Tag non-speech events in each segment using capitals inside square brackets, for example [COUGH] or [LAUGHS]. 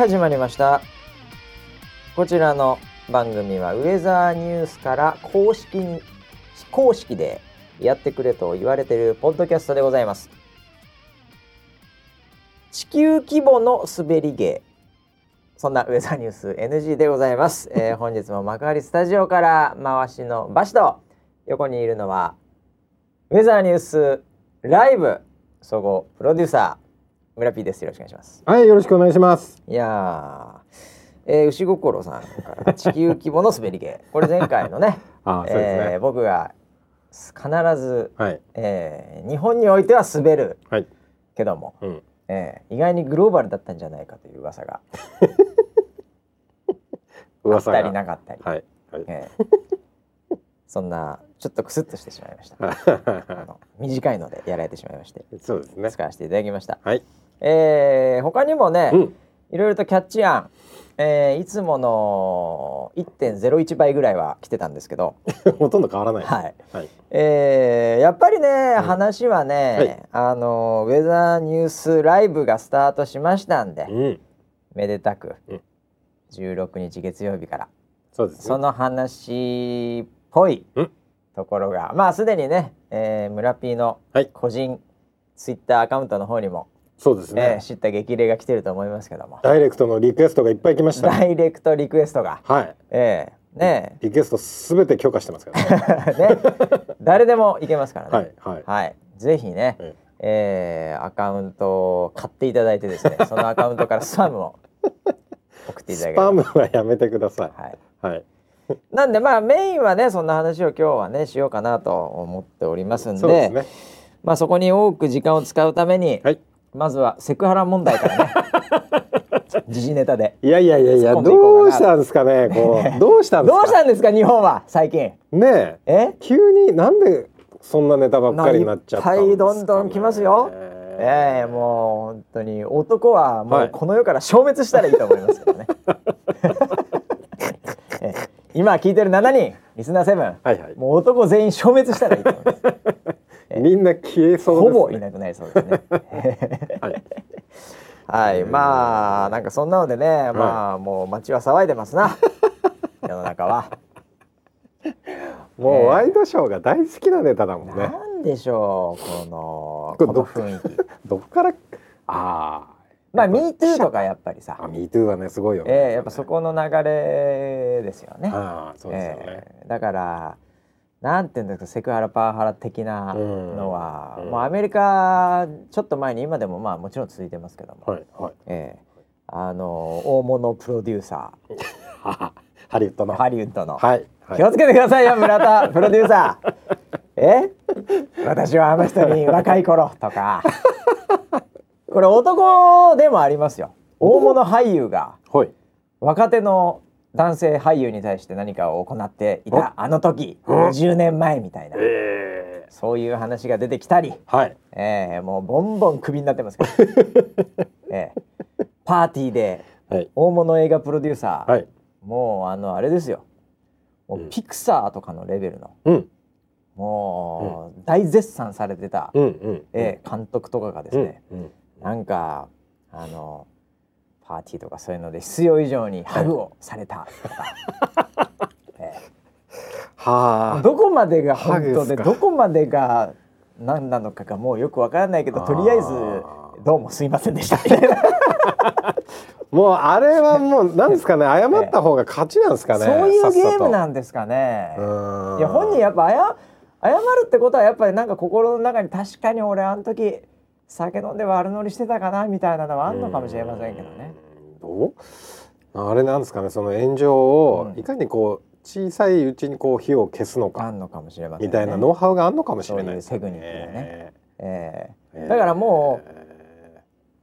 はい始まりました。こちらの番組はウェザーニュースから公式に公式でやってくれと言われているポッドキャストでございます。地球規模の滑り芸。そんなウェザーニュース NG でございます、えー [LAUGHS] 本日も幕張スタジオから回しのバシと横にいるのはウェザーニュースライブ総合プロデューサー村 P です。よろしくお願いします。はい、よろしくお願いします。いやー、えー、牛心さんから地球規模の滑り芸これ前回のね [LAUGHS] あ、そうですね。えー僕が必ず、はい、えー日本においては滑るはい、けども、うん、えー意外にグローバルだったんじゃないかという噂が。あ [LAUGHS] っ噂が。たりなかったり、はい、はい。えーそんなちょっとクスッとしてしまいました。[LAUGHS] 短いのでやられてしまいまして。そうですね。使わせていただきました、はい、えー他にもね、うん、いろいろとキャッチ案、えーいつもの1.01倍ぐらいは来てたんですけど、[LAUGHS] ほとんど変わらない。はい。はい、えーやっぱりね、話はね、あのウェザーニュースライブがスタートしましたんで、うん、めでたく、うん。16日月曜日から。そうですね。その話っぽいうん。ところがまあすでにね、えー、村 P のはい。個人ツイッターアカウントの方にも、そうですえーね。知った激励が来てると思いますけどもダイレクトのリクエストがいっぱい来ました。ダイレクトリクエストが、はい、えーねリクエストすべて許可してますからね。[LAUGHS] ね、誰でもいけますからね。はい、はい。ぜひね、ええーアカウントを買っていただいてですね、[LAUGHS] そのアカウントからスパムを送っていただければ。スパムはやめてくださはい。い。はい。なんでまあメインはねそんな話を今日はねしようかなと思っておりますんでそうですね。まあそこに多く時間を使うために、はい。まずはセクハラ問題からね [LAUGHS] 時事ネタで。いやいやいやいや、どうしたんですかね。こう、[LAUGHS] どうしたんですか。どうしたんですか日本は最近。ねえ。え？急になんでそんなネタばっかりになっちゃったんですか、ね。いっぱいどんどん来ますよええもう本当に男はもはいうこの世から消滅したらいいと思いますけどね。[LAUGHS] ええ今聞いてる7人リスナーセブン、はいはい。もう男全員消滅したらいいと思います。[LAUGHS] みんな消えそうです、ね。ほぼいなくなりそうですね。[LAUGHS] はい。はい、まあなんかそんなのでね、まあもう街は騒いでますな。[LAUGHS] 世の中は。もうワイドショーが大好きなネタだもんね。なんでしょうこのこの雰囲気。どこから、ああ。まあ Me Too とかやっぱりさあ、、ミートゥーはね、すごいよね。ええやっぱそこの流れですよね。ああ、そうですよね。えーだからなんていうんですかセクハラパワハラ的なのは、うん。うんもうアメリカちょっと前に今でもまあもちろん続いてますけども、はい、はい。えーあの大物プロデューサはは [LAUGHS] ハリウッドの。ーハリウッドの、はい。はい。気をつけてくださいよ村田 [LAUGHS] プロデューサー。え？私はあの人に [LAUGHS] 若い頃とか。これ男でもありますよ。大物俳優が。はい。若手の男性俳優に対して何かを行っていたあの時うん20年前みたいなええそういう話が出てきたり、はい。えーもうボンボンクビになってますから、[LAUGHS] えーパーティーではい。大物映画プロデューサー、はい。もうあのあれですよもううんピクサーとかのレベルのうん。もう大絶賛されてた、うん。うん。えー監督とかがですうん。ね、うん。なんかあのパーティーとかそういうので必要以上にハグをされたとか、[LAUGHS] えはあ。ーどこまでが本当でどこまでが何なのかがもうよくわからないけどとりあえずどうもすいませんでしたみたいなもうあれはもうなんですかね [LAUGHS] 謝った方が勝ちなんですかね。そういうゲームななんですかね。んいや本人やっぱ謝謝るってことはやっぱりなんか心の中に確かに俺あの時酒飲んで悪乗りしてたかなみたいなのはあんのかもしれませんけどね。どう？あれなんですかねその炎上をうんいかにこう小さいうちにこう火を消すのかあんのかもしれません、ね。みたいなノウハウがあるのかもしれないですそういうテクニックがねね。ええーだからもえ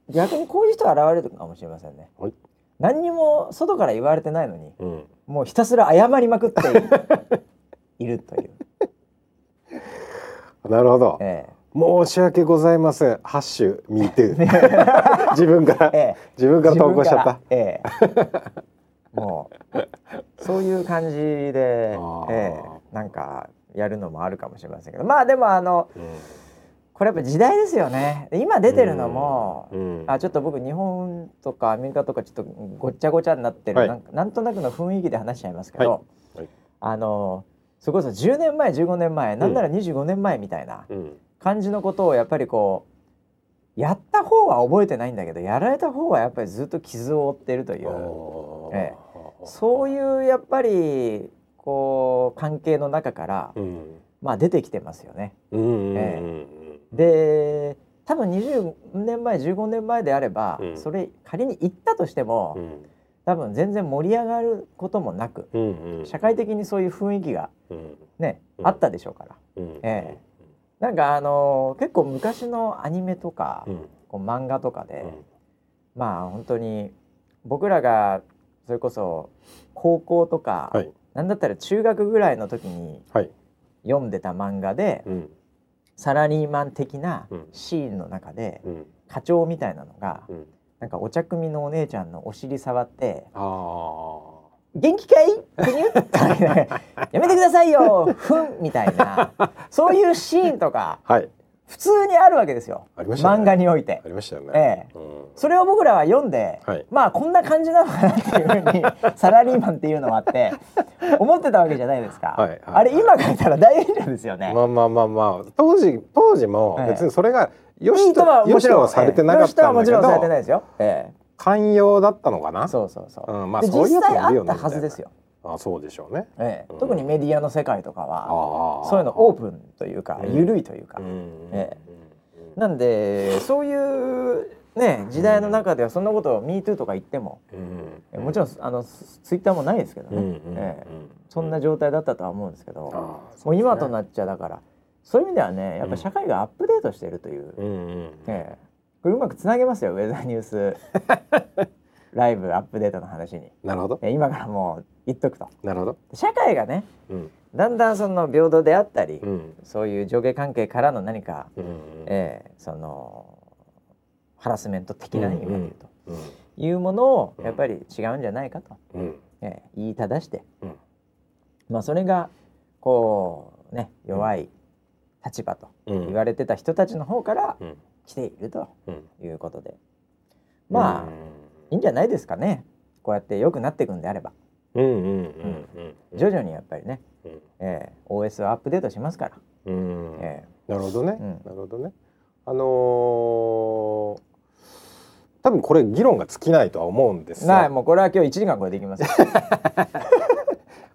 ー逆にこういう人現れるかもしれませんね。はい何にも外から言われてないのにーうんもうひたすら謝りまくっているという。[LAUGHS] なるほど。え申し訳ございません。ハッシュミートゥー。[LAUGHS] 自分から、ええ。え自分から投稿しちゃった。ええ。もうそういう感じでええ。なんかやるのもあるかもしれませんけど。まあでもあのうん。これやっぱ時代ですよね。で今出てるのも、うん。あちょっと僕日本とかアメリカとかちょっとごっちゃごちゃになってる、はい。なんかなんとなくの雰囲気で話しちゃいますけど、はい。はい。あのそれこそ10年前15年前なんなら25年前みたいなうん感じのことをやっぱりこうやった方は覚えてないんだけどやられた方はやっぱりずっと傷を負ってるという。おー。えそういうやっぱりこう関係の中から、うん。まあ出てきてますよね。で多分20年前15年前であれば、うん。それ仮に言ったとしても、うん。多分全然盛り上がることもなくうんうん社会的にそういう雰囲気がうん。ね、うん。あったでしょうから。うん。えなんかあの結構昔のアニメとか、うん。こう漫画とかで、うん。まあ本当に僕らがそれこそ高校とか、はい。なんだったら中学ぐらいの時にはい。読んでた漫画で、うん。サラリーマン的なうん。シーンの中で、うん。課長みたいなのが、うん。なんかお茶組のお姉ちゃんのお尻触ってああ「元気かい？ふにゅ？っ」とか言ってやめてくださいよ。ふん」みたいな。そういうシーンとかはい。普通にあるわけですよ、ありましたね。漫画において。あ。りましたよね。ええ。うん。それを僕らは読んで、はい。まあこんな感じなのかなっていうふうにサラリーマンっていうのもあって思ってたわけじゃないですか、はいはいあれ今書いたら大炎上ですよね、まあまあまあまあ。当時当時も別にそれがよしとはもちろんされてなかったんだけええ。よしとはもちろんされてないどですよ、え寛容だったのかえな？そうそうそう、うんまあでそういうやつったはずですよ、あそうでしょうね。ええ。うん。特にメディアの世界とかはそういうのオープンというかうん緩いというか、うん。えなんでそういうね時代の中ではそんなことを「MeToo」とか言っても、うん。えもちろんあのツイッターもないですけどね、ええ。そんな状態だったとは思うんですけど、ああもう今とっなっちゃだからそういう意味ではねやっぱ社会がアップデートしているという、うんうん。ええこれうまくつなげますよウェザー [LAUGHS] ニュース。ライブアップデートの話に、なるほど。え今からもう言っとくと。なるほど。社会がねうん。だんだんその平等であったり、うん。そういう上下関係からの何か、うんええそのハラスメント的な意味で言うと、うんいうものをやっぱり違うんじゃないかと、うん。ええ言い正して、うん。まあそれがこうね弱い立場とうん。言われてた人たちの方からうん来ているとうん。いうことで、まあ、いいんじゃないですかね。こうやって良くなっていくんであれば。うんうんうんうん徐々にやっぱりね、うん。ええ OS をアップデートしますから、うん。えなるほどね、うん。なるほどね。あのー多分これ議論が尽きないとは思うんですえない。よもうこれは今日1時間超えていきますよ [LAUGHS]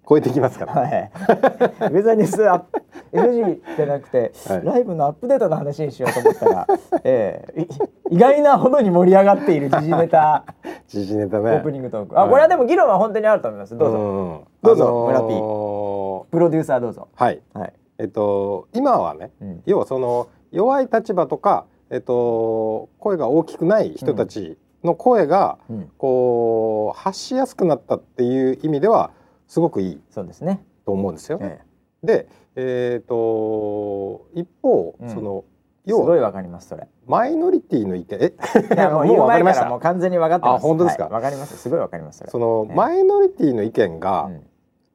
超えてきますから、はい、ウェザーニュースアップ NG じゃなくて、はい。ライブのアップデートの話にしようと思ったら、ええい意外なほどに盛り上がっている時事ネタ。時事ネタね。オープニングトーク、あはい。これはでも議論は本当にあると思います。どうぞ、んどうぞあのー村 P プロデューサーどうぞ。はい。はい、えっと今はねうん。要はその弱い立場とかえっと声が大きくない人たちの声がうん、こう発しやすくなったっていう意味ではすごくいいそうですね、と思うんですよ。ね。え。で、えっと一方、うん。そのえ、すご要はいわかりますそれ。マイノリティの意見？え？[LAUGHS] もう言うわかりました？前からもう完全に分かってます。あ本当ですか？はいわ、かります。すごいわかりますそのええ。マイノリティの意見が、うん。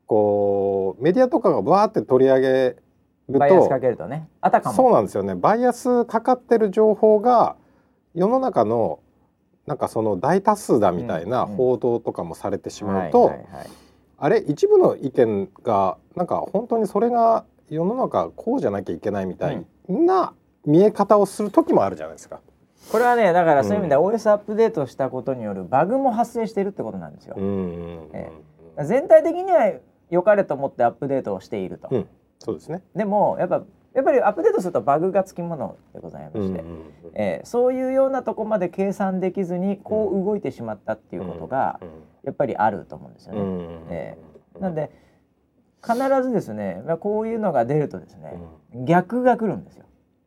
こうメディアとかがバーって取り上げるとバイアスかけるとね。あたかも。そうなんですよね。バイアスかかってる情報が世の中のなんかその大多数だみたいなうんうん。報道とかもされてしまうと、はいはいはいあれ？一部の意見がなんか本当にそれが世の中こうじゃなきゃいけないみたいな見え方をする時もあるじゃないですか。これはねだからそういう意味でう OS アップデートしたことによるバグも発生しているってことなんですよ、え全体的には良かれと思ってアップデートをしていると、うん。そうですね。でもやっぱやっぱりアップデートするとバグがつきものでございまして、うんうんうん。えーそういうようなとこまで計算できずにこう動いてしまったっていうことがやっぱりあると思うんですよね。うんえなんで必ずですねまあこういうのが出るとですね、逆が来るんですよ。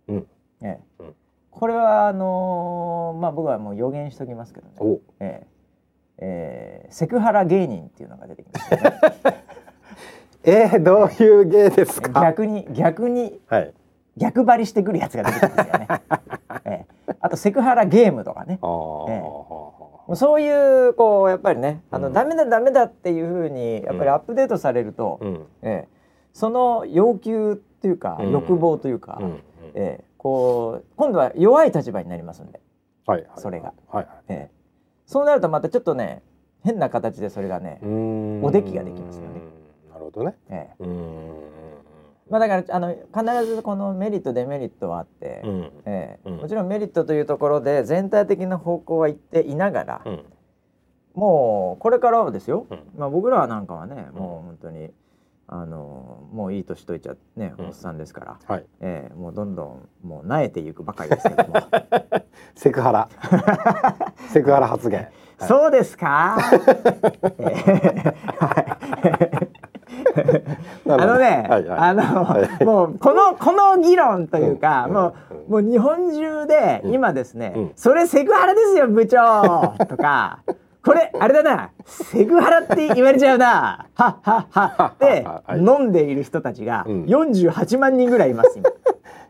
うん。ええうん。これはあのーまあ僕はもう予言しときますけどね、お。えええーセクハラ芸人っていうのが出てきますよね [LAUGHS] えー、どういう芸ですか？逆に逆にはい。逆張りしてくるやつが出てきますよね、[LAUGHS] ええあとセクハラゲームとかね。えそういうこうやっぱりねあの、うんダメだダメだっていうふうにやっぱりアップデートされると、うん。ええその要求っていうか、うん欲望というか、うん。ええこう今度は弱い立場になりますんで、はいはいそれが。はいええそうなるとまたちょっとね変な形でそれがね、おおできができますよねほどね。ええ。うーん。まあ、だからあの必ずこのメリットデメリットはあって、うん。ええ。うん。もちろんメリットというところで全体的な方向は言っていながら、うん。もうこれからはですよ、うん。まあ、僕らはなんかはねうん。もう本当にあのもういい年といっちゃね、うん。おっさんですから、はい。ええもうどんどんもう慣れていくばかりですけども。[LAUGHS] セクハラ。[LAUGHS] セクハラ発言。はい。そうですか、[LAUGHS] ええ。はいあのね、はいはい。あの、はい。もうこのこの議論というか、うんもう、うん。もう日本中でうん。今ですね、うん。それセクハラですよ部長とか。[LAUGHS] これあれだな。セクハラって言われちゃうな。[LAUGHS] はっはっはってはい。飲んでいる人たちがうん。48万人ぐらいいます今。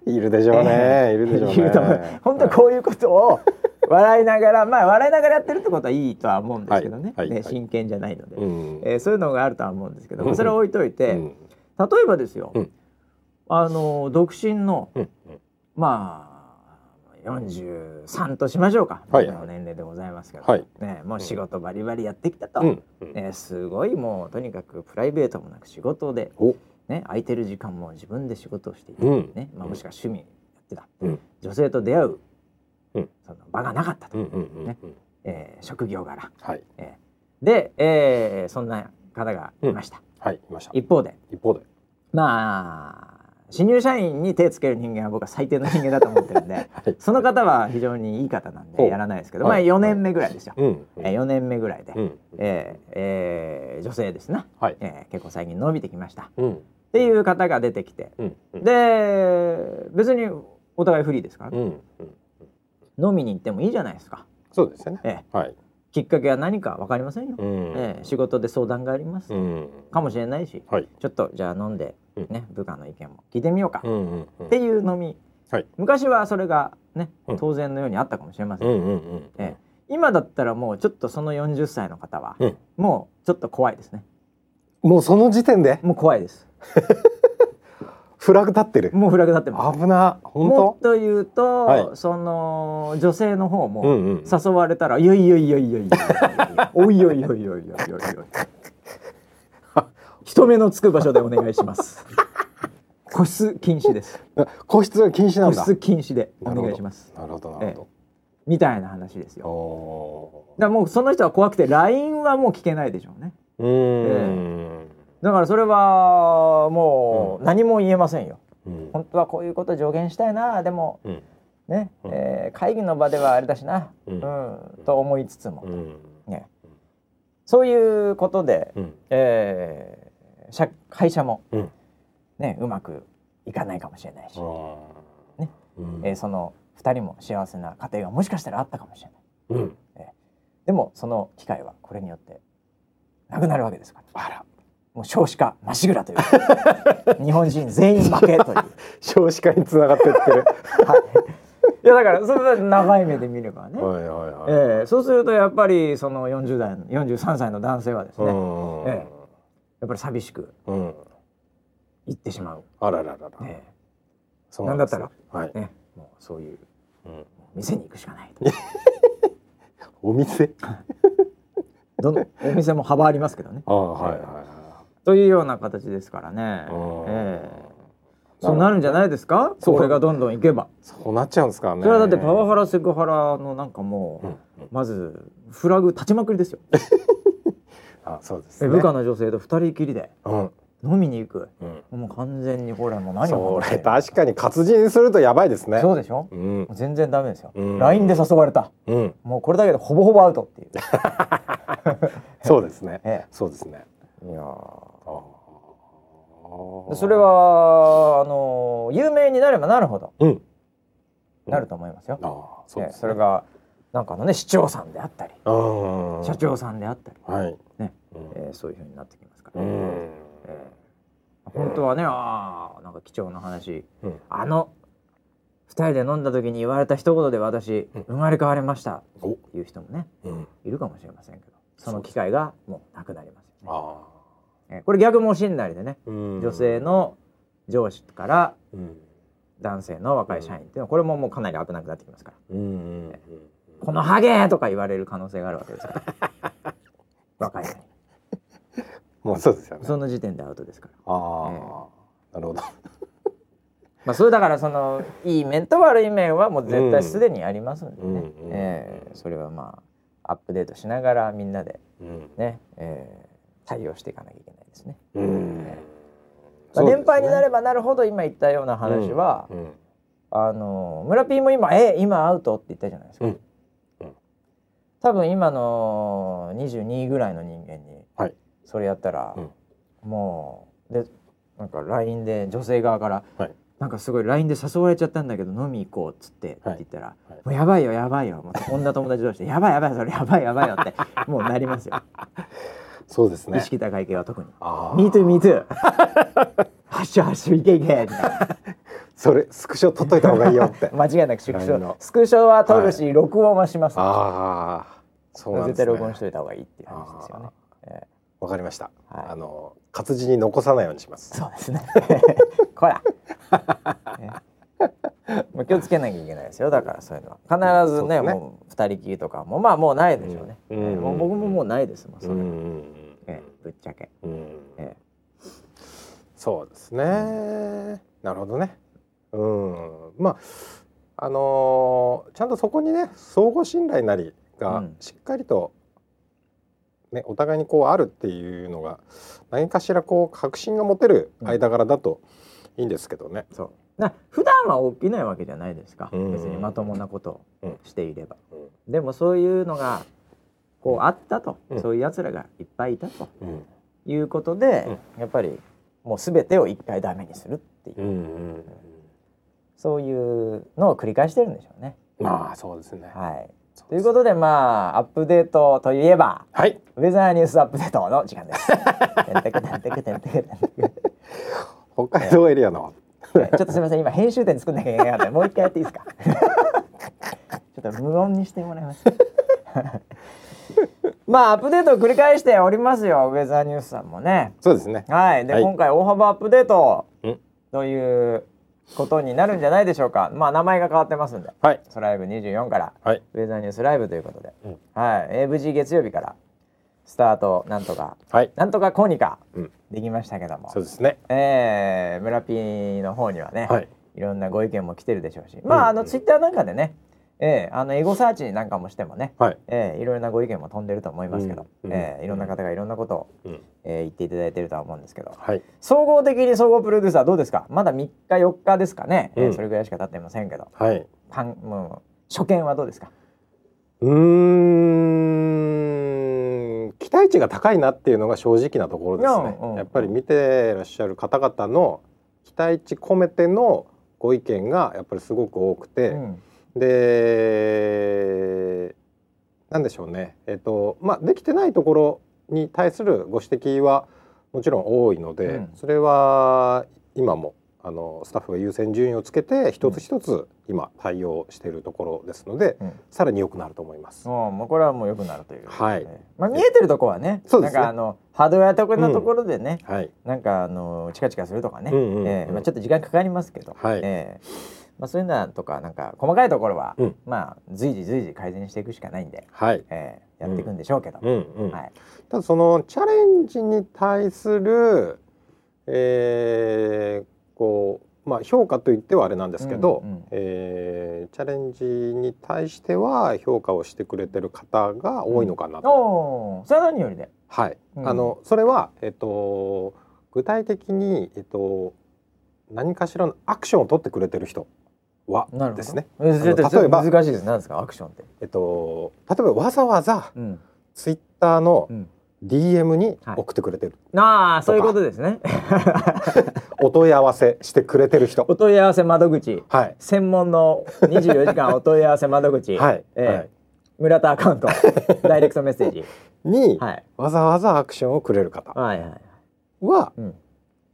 いるでしょうね、いるでしょうね。いると思う。本当こういうことを笑いながらまあ笑いながらやってるってことはいいとは思うんですけどね,、はい。はい。はいね真剣じゃないので、うん。えーそういうのがあるとは思うんですけど、うん。それを置いといて、うん。例えばですよ、うん。あの独身のうん。まあ43としましょうか、はい。僕の年齢でございますけど、はい。ね、もう仕事バリバリやってきたと、うん。うん。ね、すごいもうとにかくプライベートもなく仕事で、おね、空いてる時間も自分で仕事をしていて、うん。ねまあ、もしくは趣味やってた、うん。女性と出会う、うん。その場がなかったと、ねうんえー職業柄、はい。えー。で、えーそんな方がいました、はいいました。一方で。一方で。まあ新入社員に手つける人間は僕は最低の人間だと思ってるんで、[LAUGHS] はい。その方は非常にいい方なんでやらないですけど、はい。まあ4年目ぐらいですよ、うんうん。えー4年目ぐらいで、うんえーえー女性ですな、はい。えー結構最近伸びてきました。っうんていう方が出てきて。うんうん。で別にお互いフリーですから、うんうん飲みに行ってもいいじゃないですか、そうですよね。えーはい。きっかけは何か分かりませんよ、うん。えー仕事で相談があります、うん。かもしれないしはい。ちょっとじゃあ飲んで、うん。ね部下の意見も聞いてみようか、うんうんうん。っていう飲み、はい。昔はそれがねうん。当然のようにあったかもしれません、うんうんうん。ええ。今だったらもうちょっとその40歳の方は、うん。もうちょっと怖いですねもうその時点で？もう怖いです。[LAUGHS] フラグ立ってる。もうフラグ立ってます。危な。本もっと言うと、はい。その女性の方も誘われたら「いやいやいやいやいやおいおいおいおいおいおいおい人目のつく場所でお願いします。[LAUGHS] 個室禁止です。当個室は禁止なんだ。個室禁止でお願いします。なるほどなるほみたいな話ですどよ。おだもうその人は怖くて LINE はもう聞けないでしょうね。ーうーん。だからそれはもう何も言えませんよ。うん。本当はこういうこと助言したいな。でもうん。ね、うん。えー会議の場ではあれだしな、ううんんと思いつつも、うん。ね、そういうことで、うん。えー社会社も、うん。ね、うまくいかないかもしれないし、ね。うん。えーその2人も幸せな家庭がもしかしたらあったかもしれない。うん。でもその機会はこれによってなくなるわけですからあら。もう少子化まっしぐらという。[LAUGHS] 日本人全員負けという。少子化につながってってる。い。やだからそれは長い目で見ればね、はいはいはい。ええ。そうするとやっぱりその40代の43歳の男性はですね、うん。えやっぱり寂しくうん。行ってしまう、あらららら。えそうなんですねなんはい。えね、もうそういううん。店に行くしかない [LAUGHS] お店？どのお店も幅ありますけどね。ああはいはいはというような形ですからね、ええ。そうなるんじゃないですか？これがどんどんいけば。そうなっちゃうんですかね。それはだってパワハラセクハラのなんかもう、うん。まずフラグ立ちまくりですよ、[LAUGHS] あそうですね。え部下の女性と二人きりで。うん飲みに行く。うん。もう完全にこれもう何そをれ確かに活字にするとやばいですね。そうでしょ？うん。全然ダメですよ、うん。LINE で誘われた。うん。もうこれだけでほぼほぼアウトっていう。[LAUGHS] そうですね。えそうですね。えいやそれはあの有名になればなるほど。うん。なると思いますよ、ああそうええですそれがなんかのね市長さんであったり。うん社長さんであったり、はい。ね。うん。ええそういう風になってきますから、うんええ本当はねあーなんか貴重な話。うん。あの二人で飲んだ時に言われた一言で私うん。生まれ変わりました。お。っていう人もねうん。いるかもしれませんけどその機会がもうなくなりますよ。ね。ああえーこれ逆もしんなりでねうん。女性の上司からうん。男性の若い社員っていうのはこれももうかなり危なくなってきますから。うんうんうんこのハゲとか言われる可能性があるわけですから [LAUGHS] 若い社員もうそうですよね。その時点でアウトですから。ああ、なるほど。まあそれだからそのいい面と悪い面はもう絶対すでにありますんでね、うんうんえーそれはまあアップデートしながらみんなでうん。ね、えー対応していかなきゃいけないですね。うん。まあ、年配になればなるほど今言ったような話は、うん。うん。あの村 P も今「え今アウト?」って言ったじゃないですか。多分今の22ぐらいの人間にはいそれやったら、うん。もうでなんか LINE で女性側から、はい。なんかすごい LINE で誘われちゃったんだけど飲み行こうっつって、はい。って言ったら、はい。もうやばいよやばいよもう女友達同士でやばいやばいそれやばいやばいよってもうなりますよ、そうですね。意識高い系は特に。あ Me too, me too ハッシュハッシュいけいけそれスクショ撮っといた方がいいよって。[LAUGHS] 間違いなくスクショ。スクショは撮るし、録音はします、ああそうなんですね。絶対録音しといた方がいいっていう話ですよね、えわかりました、はい。あの活字に残さないようにします。ーそうですね。[LAUGHS] こら、[LAUGHS] ね。もう気をつけなきゃいけないですよ。だからそういうのは。必ずねね。もう二人きりとかもまあもうないでしょうね、うん。えーもう僕ももうないですもんそれ、うえーぶっちゃけ、うえ。そうですね。なるほどね。うん。まああのーちゃんとそこにね相互信頼なりがうん。しっかりと、ねお互いにこうあるっていうのが何かしらこう確信が持てる間柄だといいんですけどね。ーそう。な普段は起きないわけじゃないですか、うん。別にまともなことをしていれば、うん。でもそういうのがこうあったと、うん。そういう奴らがいっぱいいたと。うん。いうことで、やっぱりもう全てを一回ダメにするっていう、うんうん。そういうのを繰り返してるんでしょうね。まあそうですね。はい、ということでまあアップデートといえばはい。ウェザーニュースアップデートの時間です。[LAUGHS] 北海道エリアの。ちょっとすみません今編集点作んなきゃいけないのでもう一回やっていいですか？ちょっと無音にしてもらいます。[LAUGHS] まあアップデートを繰り返しておりますよウェザーニュースさんもね。そうですね。はい。で、はい。今回大幅アップデートうん。ということになるんじゃないでしょうか。まあ名前が変わってますんで。はい。ソライブ24から。はい。ウェザーニュースライブということで、うん。はい、えー無事月曜日から。スタートなんとか。はい。なんとかこうにか。うん。できましたけども。そうですね。えー、村ピーの方にはね、はい。いろんなご意見も来てるでしょうし、まああのツイッターなんかでね、えー、あのエゴサーチなんかもしてもね、はい。えー、いろんなご意見も飛んでると思いますけど、うんえーいろんな方がいろんなことを、うん。えー、言っていただいてるとは思うんですけど。はい。総合的に総合プロデューサーどうですか？まだ3日4日ですかね、えーうん。それぐらいしか経ってませんけど。はい。パンもう初見はどうですか？うーん。期待値が高いなっていうのが正直なところですね、うんうん。やっぱり見てらっしゃる方々の期待値込めてのご意見がやっぱりすごく多くて、うんでなんでしょうね。えっ、とまあできてないところに対するご指摘はもちろん多いので、うん。それは今もあのスタッフが優先順位をつけて一つ一つ今対応しているところですので、うん。さらに良くなると思います。もうもうこれはもう良くなるという、はい。えーまあ、見えてるとこはねそうですね。なんかあのハードウェア得意なところでね、はい、なんかあのチカチカするとかね、うんうんうんえーまあ、ちょっと時間かかりますけど、はい。えーまあ、そういうのとかなんか細かいところは、うん。まあ随時随時改善していくしかないんで、はい、えーやっていくんでしょうけど、うん。うん。はい、ただそのチャレンジに対する、えーこうまあ評価といってはあれなんですけど、うんうん。えーチャレンジに対しては評価をしてくれてる方が多いのかなと。おおそれは何よりで、はい、うん。あのそれはえっと具体的にえっと何かしらのアクションを取ってくれてる人はなるほど。ですね。例えば難しいです何ですか？アクションって、えっと例えばわざわざうん。ツイッターのうん。DM に送ってくれてる、ああそういうことですね。[LAUGHS] お問い合わせしてくれてる人。お問い合わせ窓口。はい。専門の24時間お問い合わせ窓口、はい、えーはい。村田アカウント。[LAUGHS] ダイレクトメッセージ。に、はい。わざわざアクションをくれる方。はいはい。は、うん。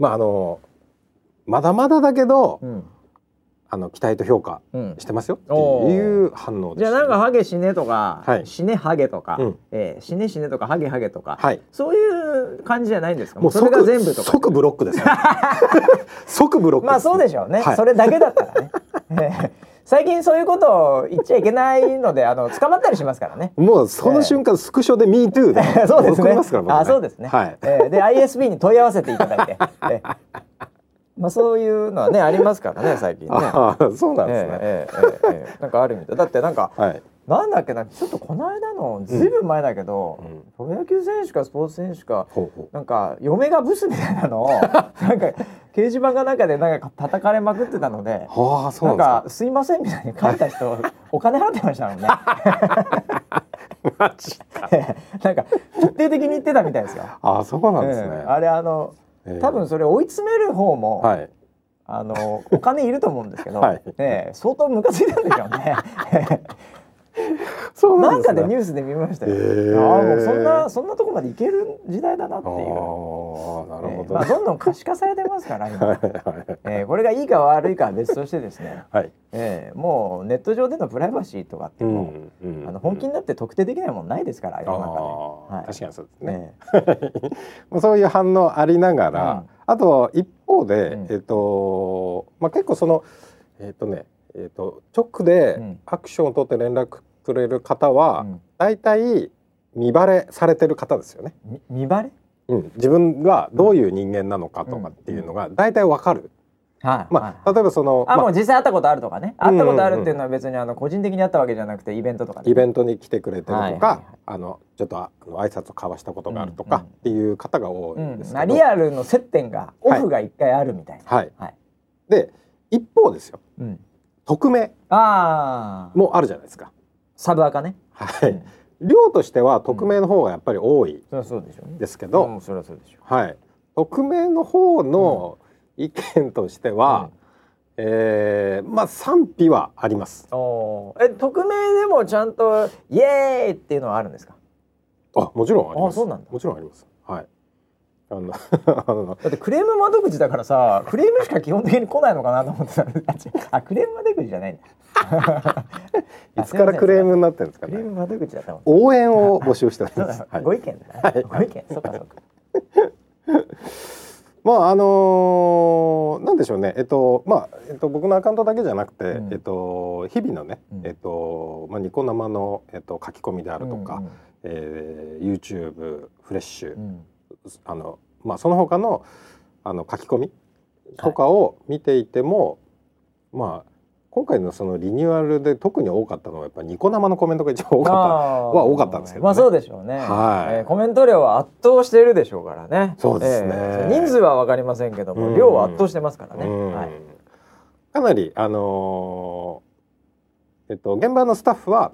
まああのまだまだだけどうんあの期待と評価うん。してますよっていう反応でした、じゃあなんかハゲ死ねとか、はい。死ねハゲとか、うん。えー死ね死ねとかハゲハゲとか、はい。そういう感じじゃないんですか？もうそれが即全部とか。即ブロックです、ね、[LAUGHS] 即ブロックです。まあそうでしょうね、はい。それだけだったらね、え [LAUGHS] ー最近そういうことを言っちゃいけないのであの捕まったりしますからね。もうその瞬間、スクショで MeToo で [LAUGHS] そうですね。送りますから僕ね。あそうですね、はい。えーで ISB に問い合わせていただいて、えーまあそういうのはね [LAUGHS] ありますからね最近ね。そうなんですね。えー、えー、えー、なんかあるみたい。だってなんか、はい、なんだっけなちょっとこの間のずいぶん前だけど、うん、プロ野球選手かスポーツ選手か、うん、なんか嫁がブスみたいなのを [LAUGHS] なんか掲示板が中でなんか叩かれまくってたので、はあ、なんかすいませんみたいに書いた人お金払ってましたもんね。[LAUGHS] マジか。なんか徹底的に言ってたみたいですよ。あそうなんですね。うん、あれあの。多分それ追い詰める方も、はい。あのお金いると思うんですけど、[LAUGHS] はい。ええ相当ムカついたんでしょうね。そうなんね。かでニュースで見ましたよ。へえああもうそんなそんなとこまでいける時代だなっていう。ああなるほど、ええまあどんどん可視化されてますから今。はいえーこれがいいか悪いかは別としてですね、はい。えーもうネット上でのプライバシーとかってうもう、んうんあの本気になって特定できないもんないですから世の中で。はい。確かにそうですね、ね [LAUGHS] まあそういう反応ありながら、うん。あと一方で、うん。えっとまあ結構そのえっとねえっと直でうん。アクションを取って連絡くれる方は、うん。だいたい見バレされてる方ですよね。み見バレ？うん、自分がどういう人間なのかとかっていうのがだいたいわかる。はい、まあ、例えばその、あ、まあもう実際会ったことあるとかね。会ったことあるっていううんのは別にあの個人的に会ったわけじゃなくてイベントとかね。イベントに来てくれてるとか、はい。はい。はいあのちょっとあの挨拶を交わしたことがあるとかうんうんっていう方が多いうんんですけど、まあ、リアルの接点がオフが一回あるみたいな、はい、はい。で一方ですよ。うん、匿名ああもあるじゃないですか。サブアカね、はい、うん。量としては匿名の方がやっぱり多いそりゃそうでしょ。うねですけど、うんそれはそうでしょ。はい、匿名の方の意見としては、えーまあ賛否はあります。え匿名でもちゃんとイエーイっていうのはあるんですか？あもちろんあります。あそうなんだ。もちろんあります。はい。あのだってクレーム窓口だからさクレームしか基本的に来ないのかなと思ってたのあクレーム窓口じゃない。[LAUGHS] いつからクレームになってるんですかね？クレーム窓口だった。応援を募集してます。だはい。ご意見だね、ご意見。そっかそっか。[LAUGHS] まああのーなんでしょうね。えっとまあえっと僕のアカウントだけじゃなくて、うん。えっと日々のね、うん。えっとまあニコ生のえっと書き込みであるとか、うん。えー YouTube フレッシュ、うんあのまあその他のあの書き込みとかを見ていても、まあ今回のそのリニューアルで特に多かったのはやっぱニコ生のコメントが一番多かっは多かったんですけどね。まあそうでしょうね、はい。えーコメント量は圧倒しているでしょうからね。そうですね。えー人数は分かりませんけども、うん。量は圧倒してますからた。ね、うん。はい、かなりあのーえっと現場のスタッフは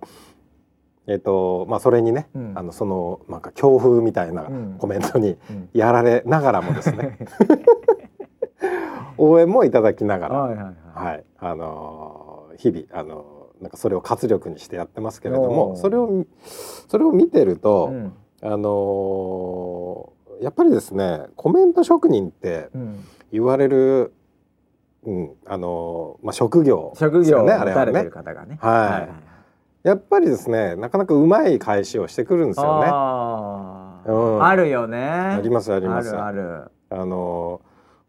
えっとまあそれにね、うん。あのそのなんか強風みたいなうん。コメントにうん。やられながらもですね、[LAUGHS] 応援もいただきながら、はいはいはい。はい、あのー日々あのーなんかそれを活力にしてやってますけれどもそれを見それを見てると、うん。あのーやっぱりですねコメント職人ってうん。言われる、うんあのーまあ、職業職業ねあれはね。方がね。はいやっぱりですねなかなかうまい返しをしてくるんですよね。あー、うん。あるよね。ありますあります。あるある。あの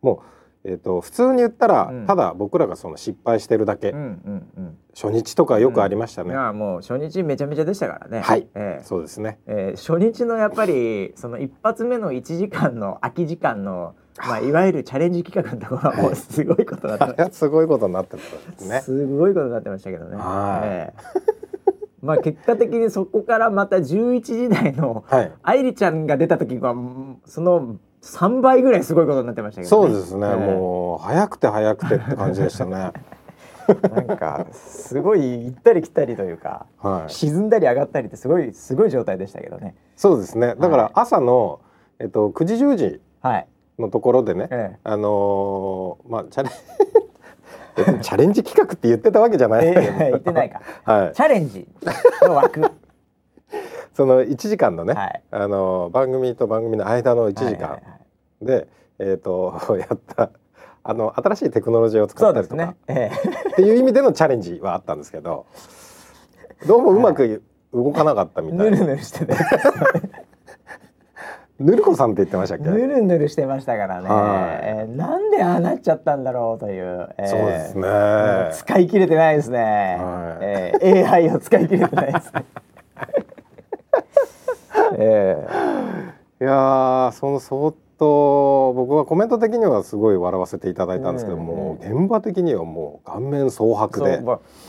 ーもうえー、と普通に言ったら、うん。ただ僕らがその失敗してるだけ、うんうんうん。初日とかよくありましたね。いやもう初日めちゃめちゃでしたからね。はい。ええ。そうですね。えー初日のやっぱりその一発目の1時間の空き時間の、まあ、いわゆるチャレンジ企画のところはもうすごいことになってまし [LAUGHS] すごいことになってたんですた、ね。すごいことになってましたけどね、はい。ええまあ結果的にそこからまた11時台のはい。愛梨ちゃんが出た時はうんその3倍ぐらいすごいことになってましたけどねそうですね。ええもう早くて早くてって感じでしたね。[LAUGHS] なんかすごい行ったり来たりというかはい。沈んだり上がったりってすごいすごい状態でしたけどねそうですね。だかはいら朝のえっと9時10時はい、のところでね、えあのーまあチャレチャレンジ企画って言ってたわけじゃない。えええ言ってないか。[LAUGHS] はい。チャレンジの枠。[LAUGHS] その1時間のね、はい。あのー番組と番組の間の1時間で、えっ、と [LAUGHS] やったあの新しいテクノロジーを使ったりとか、ですね。えっていう意味でのチャレンジはあったんですけどどうもうまく動かなかったえみたいな、ぬるぬるしてて、ぬるこさんって言ってましたっけ？ぬるぬるしてましたからね。はい。えーなんでああなっちゃったんだろうという。えーそうですね。使い切れてないですね。はい。えー AI を使い切れてないですね。[LAUGHS] えいやーその相当僕はコメント的にはすごい笑わせていただいたんですけどうんも、現場的にはもう顔面蒼ー白で。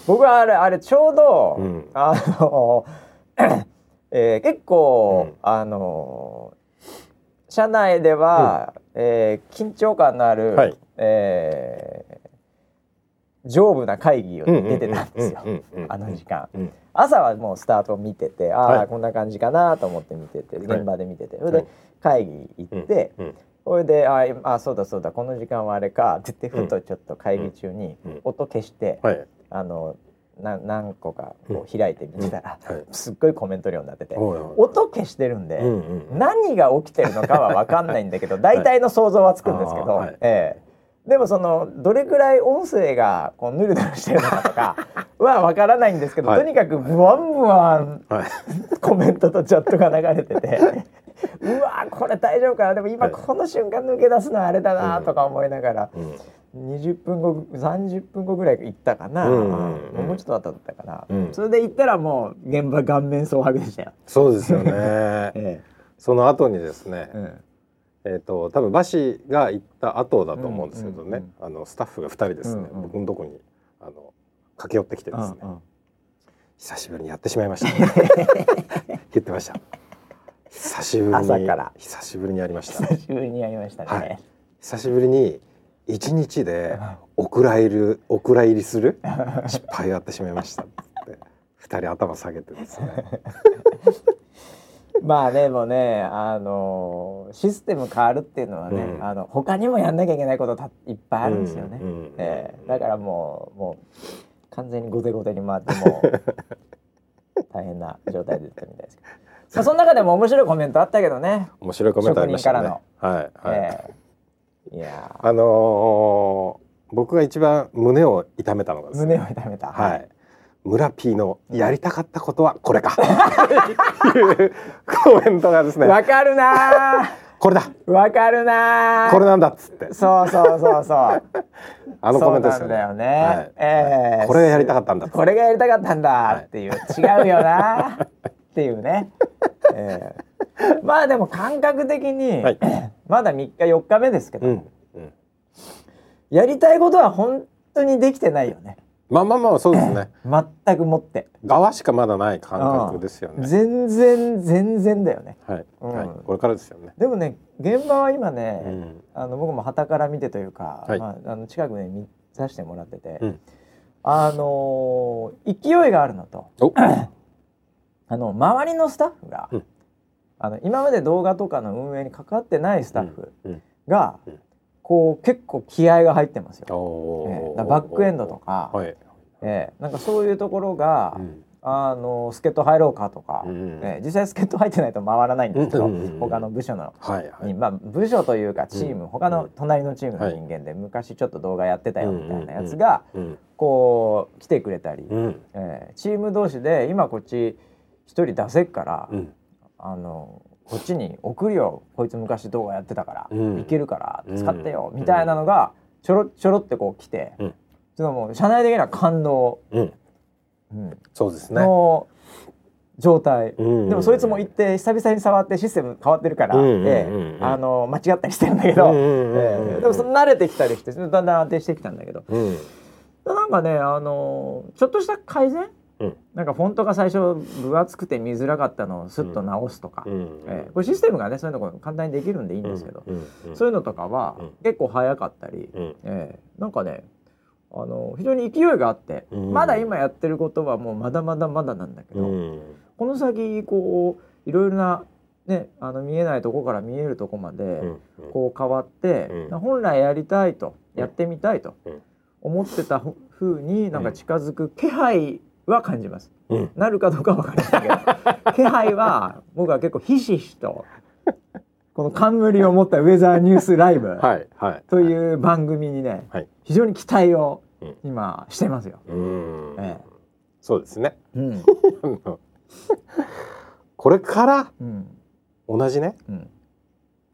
僕はあれあれちょうど、うん。あの、[CLEARS THROAT] えー結構、うん。あの社内では、えー緊張感のある、はい。えー丈夫な会議を出てたんですよ。うんうんうん。うんあの時間。うん。朝はもうスタートを見ててああ、はい。こんな感じかなと思って見ててはい。現場で見てて、それではい会議行って、うん。うん。それでああそうだそうだこの時間はあれかって言ってふとちょっと会議中にうん。音消して、はい。あのな何個かこう開いてみてたら、はい。すっごいコメント量になってて、音消してるんで、うんうん何が起きてるのかは分かんないんだけど [LAUGHS] 大体の想像はつくんですけど、はい。ええ。でもそのどれくらい音声がこうヌルヌルしてるのかとか [LAUGHS] は分からないんですけど、はい。とにかくブワンブワンはい。コメントとチャットが流れてて [LAUGHS] うわこれ大丈夫かな？でも今はい。この瞬間抜け出すのはあれだなとか思いながら、うん20分後30分後ぐらい行ったかな、うん。うんうんもうちょっと後だったかな、うん。それで行ったらもう現場顔面蒼白でしたよ。そうですよね。[LAUGHS] えその後にですね、えうん。えっ、と多分バシが行った後だと思うんですけどね、うんうんあのスタッフが二人ですね、うんうん。僕のとこにあの駆け寄ってきてですね、うんうん。久しぶりにやってしまいました、[LAUGHS] 言ってました。久しぶりに朝から。久しぶりにやりました。久しぶりにやりましたね。はい。久しぶりに一日でお蔵入りお蔵入りする？失敗をやってしまいましたって。二人頭下げてですね。[LAUGHS] まあでもね、あのシステム変わるっていうのはね、うん。あの他にもやんなきゃいけないことたいっぱいあるんですよね。うんうんええ。だからもうもう完全に後手後手に回ってもう [LAUGHS] 大変な状態でったみたいですけど。まあその中でも面白いコメントあったけどね。面白いコメントありましたね。職人はいはい、ええ。いやーあのー僕が一番胸を痛めたのがですね胸を痛めた。はい。村 P のやりたかったことはこれか。い [LAUGHS] うコメントがですね。わかるなこれだ。ー。わかるなー。これなんだっつって。そうそうそうそう。[LAUGHS] あのコメントですよね。よね。はいええこれがやりたかったんだこれがやりたかったんだっていう、違うよなっていうね。[LAUGHS] ええ [LAUGHS] まあでも感覚的に、はい [COUGHS] まだ3日4日目ですけど、うん。うん。やりたいことは本当にできてないよね。まあまあまあそうですね。[COUGHS] 全くもって。側しかまだない感覚ですよね。全然全然だよね。はい。うんはい。これからですよね。でもね現場は今ね、うん。あの僕も旗から見てというか、はいまあ、あの近くで見させてもらってて、うんあのー勢いがあるのとお。[COUGHS] あの周りのスタッフが、うんあの今まで動画とかの運営に関わってないスタッフうん。が、うんこう結構気合が入ってますよ。おええお。だからバックエンドとか、はい。ええなんかそういうところが、うんあの助っ人入ろうかとか、うんええ実際助っ人入ってないと回らないんですけど、うんうんうん他の部署のはいはい。にまあ部署というかチーム、うん他の隣のチームの人間で昔ちょっと動画やってたよみたいなやつがうん。こう来てくれたり、うん。えーチーム同士で今こっち一人出せっから、うん。あのこっちに送るよ。こいつ昔動画やってたから、うん。いけるから使ってよ、うん。みたいなのがちょろちょろってこう来て、うん。ちょっともう社内的には感動、うん。うん。そうですね。の状態。うん。でもそいつも行って久々に触ってシステム変わってるから、ええあの間違ったりしてるんだけど、ええ。でもその慣れてきたりしてだんだん安定してきたんだけど。うん。なんかねあのちょっとした改善うん。なんかフォントが最初分厚くて見づらかったのをスッと直すとか、うん。ええこれシステムがねそういうの簡単にできるんでいいんですけど、うん。うん。そういうのとかはうん結構早かったり、うん。ええなんかねあの非常に勢いがあって、うんまだ今やってることはもうまだまだまだなんだけど、うん。この先こういろいろな、ね、あの見えないとこから見えるとこまでうん。こう変わって、うん本来やりたいと、うんやってみたいとうん思ってたふ風になんか近づく気配は感じます。うん。なるかどうかは分かりませんけど。[LAUGHS] 気配は僕は結構ひしひしとこの冠を持ったウェザーニュースライブという番組にね、はい。非常に期待をうん。今してますよ。うーん。えそうですね。うん、[LAUGHS] これからうん、同じね。うん、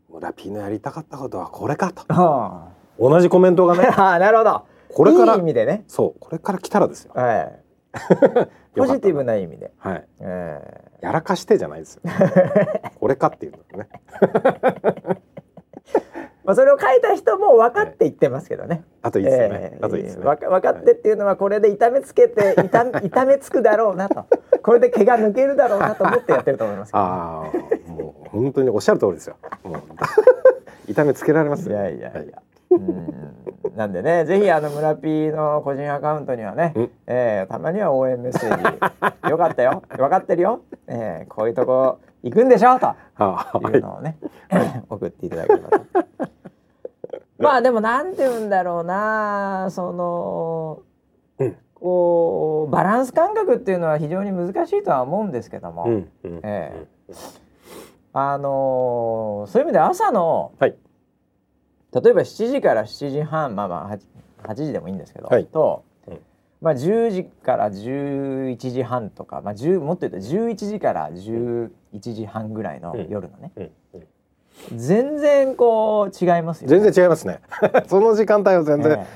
村ピーのやりたかったことはこれかと。あ同じコメントがね。[LAUGHS] あ、なるほど。これからいい意味でね。そうこれから来たらですよ。はい。[LAUGHS] ポジティブな意味で。はい。ええ。やらかしてじゃないですよ。[LAUGHS] これかっていうのね。[LAUGHS] まあそれを書いた人も分かって言ってますけどね。あといいですよね、ええ。あといいですね。わか分かってっていうのはこれで痛めつけて痛痛めつくだろうなと。これで毛が抜けるだろうなと思ってやってると思いますけど、ああもう本当におっしゃる通りですよ。もう痛めつけられますよ。いやいやいや、はいうん。なんでねぜひあの村 P の個人アカウントにはね、うんえーたまには応援メッセージ。よかったよ。分かってるよ、えーこういうとこ行くんでしょと。あい。うのをね、送っていただければと。[LAUGHS] まあでもなんて言うんだろうな。その、うん。こうバランス感覚っていうのは非常に難しいとは思うんですけども、うんうんえあのそういう意味で朝のはい例えば7時から7時半まあまあ 8, 8時でもいいんですけど、はい。と、うん。まあ、10時から11時半とか、まあ、10もっと言うと11時から11時半ぐらいのうん。夜のね、うん。うん。全然こう違いますよ、全然違いますね。[LAUGHS] その時間帯は全然、え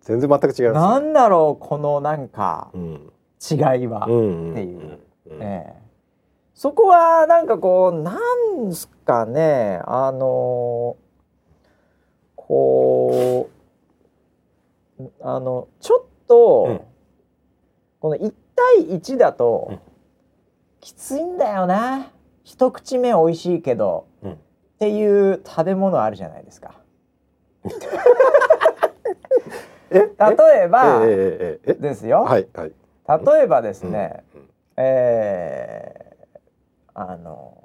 全然全く違いえます、なんだろうこのなんかうん。違いは、うんうんっていう。うん。ええ。そこはなんかこうなんすかねあのこうあのちょっと、うん。この1対1だと、うん。きついんだよな。一口目美味しいけど、うん。っていう食べ物あるじゃないですか。[LAUGHS] え？例えば、えええええ？ですよ、はいはい。例えばですね、うんうん。えーあの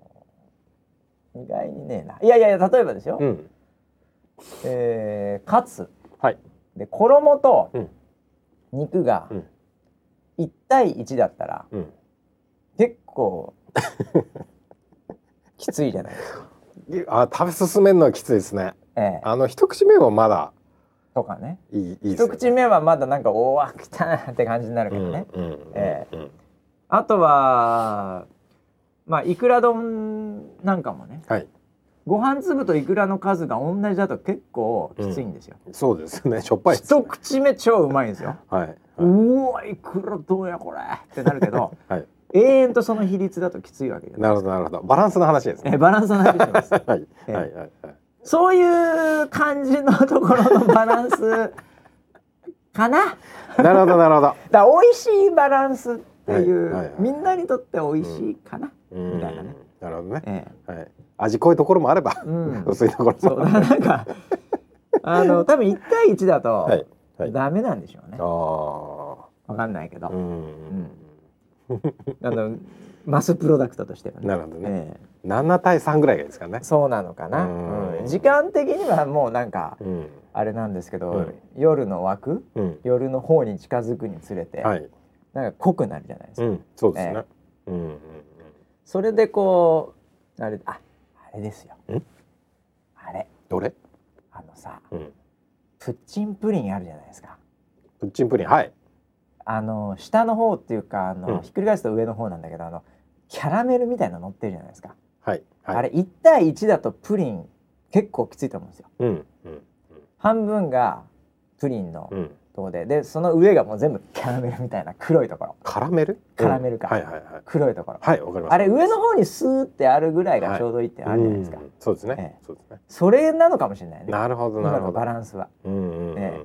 意外にねえな。いやいやいや例えばですよ、うんえーカツ。はい。で衣とうん。肉がうん。1対1だったらうん。結構 [LAUGHS] きついじゃないですか。あ食べ進めるのはきついですね。ええ。あの一口目はまだとかね。いいいいです一口目はまだなんかおわ来たなって感じになるけどね、うんうんえうん。あとはまあいくら丼なんかもね。はいご飯粒とイクラの数が同じだと結構きついんですよ。そうですね。しょっぱいね。一口目超うまいんですよ。はい。はうわいくらどうやこれってなるけどい [LAUGHS] はい。永遠とその比率だときついわけなるほどなるほど。バランスの話ですね。えバランスの話してます。[LAUGHS] はい。はいえはいはい。そういう感じのところのバランスかな？なるほどなるほど。[LAUGHS] だ美味しいバランスっていう、はいはいはい。みんなにとって美味しいかな？うん。みたいなね。なるほどね。え。はい味濃いところもあればえうん。[LAUGHS] 薄いところもだからなんかあの多分1対1だとはいはい。ダメなんでしょうね。あわかんないけど。あのマスプロダクトとしてはね。なるほどね。ええ。7対3ぐらいがいいですかね。そうなのかな、時間的にはもうなんかうん。あれなんですけど、うん。夜の枠うん。夜の方に近づくにつれて、はい。なんか濃くなるじゃないですか、うん。そうですね。それでこうあれああれですよ。ん？あれ。どれ？あのさうん。プッチンプリンあるじゃないですか。プッチンプリンはい。あの下の方っていうかあの、うん。ひっくり返すと上の方なんだけどあのキャラメルみたいなの乗ってるじゃないですか、はいはい。あれ1対1だとプリン結構きついと思うんですよ。うんうん。半分がプリンのうんとこででその上がもう全部キャラメルみたいな黒いところ。カラメル？カラメルかうん。はいはいはい。黒いところ。はいわかります。あれ上の方にスーってあるぐらいがちょうどいいってあるじゃないですか、うんそうですね。ええ。そうですね。それなのかもしれないね。なるほどなるほど。バランスは。うんうんうんうん。え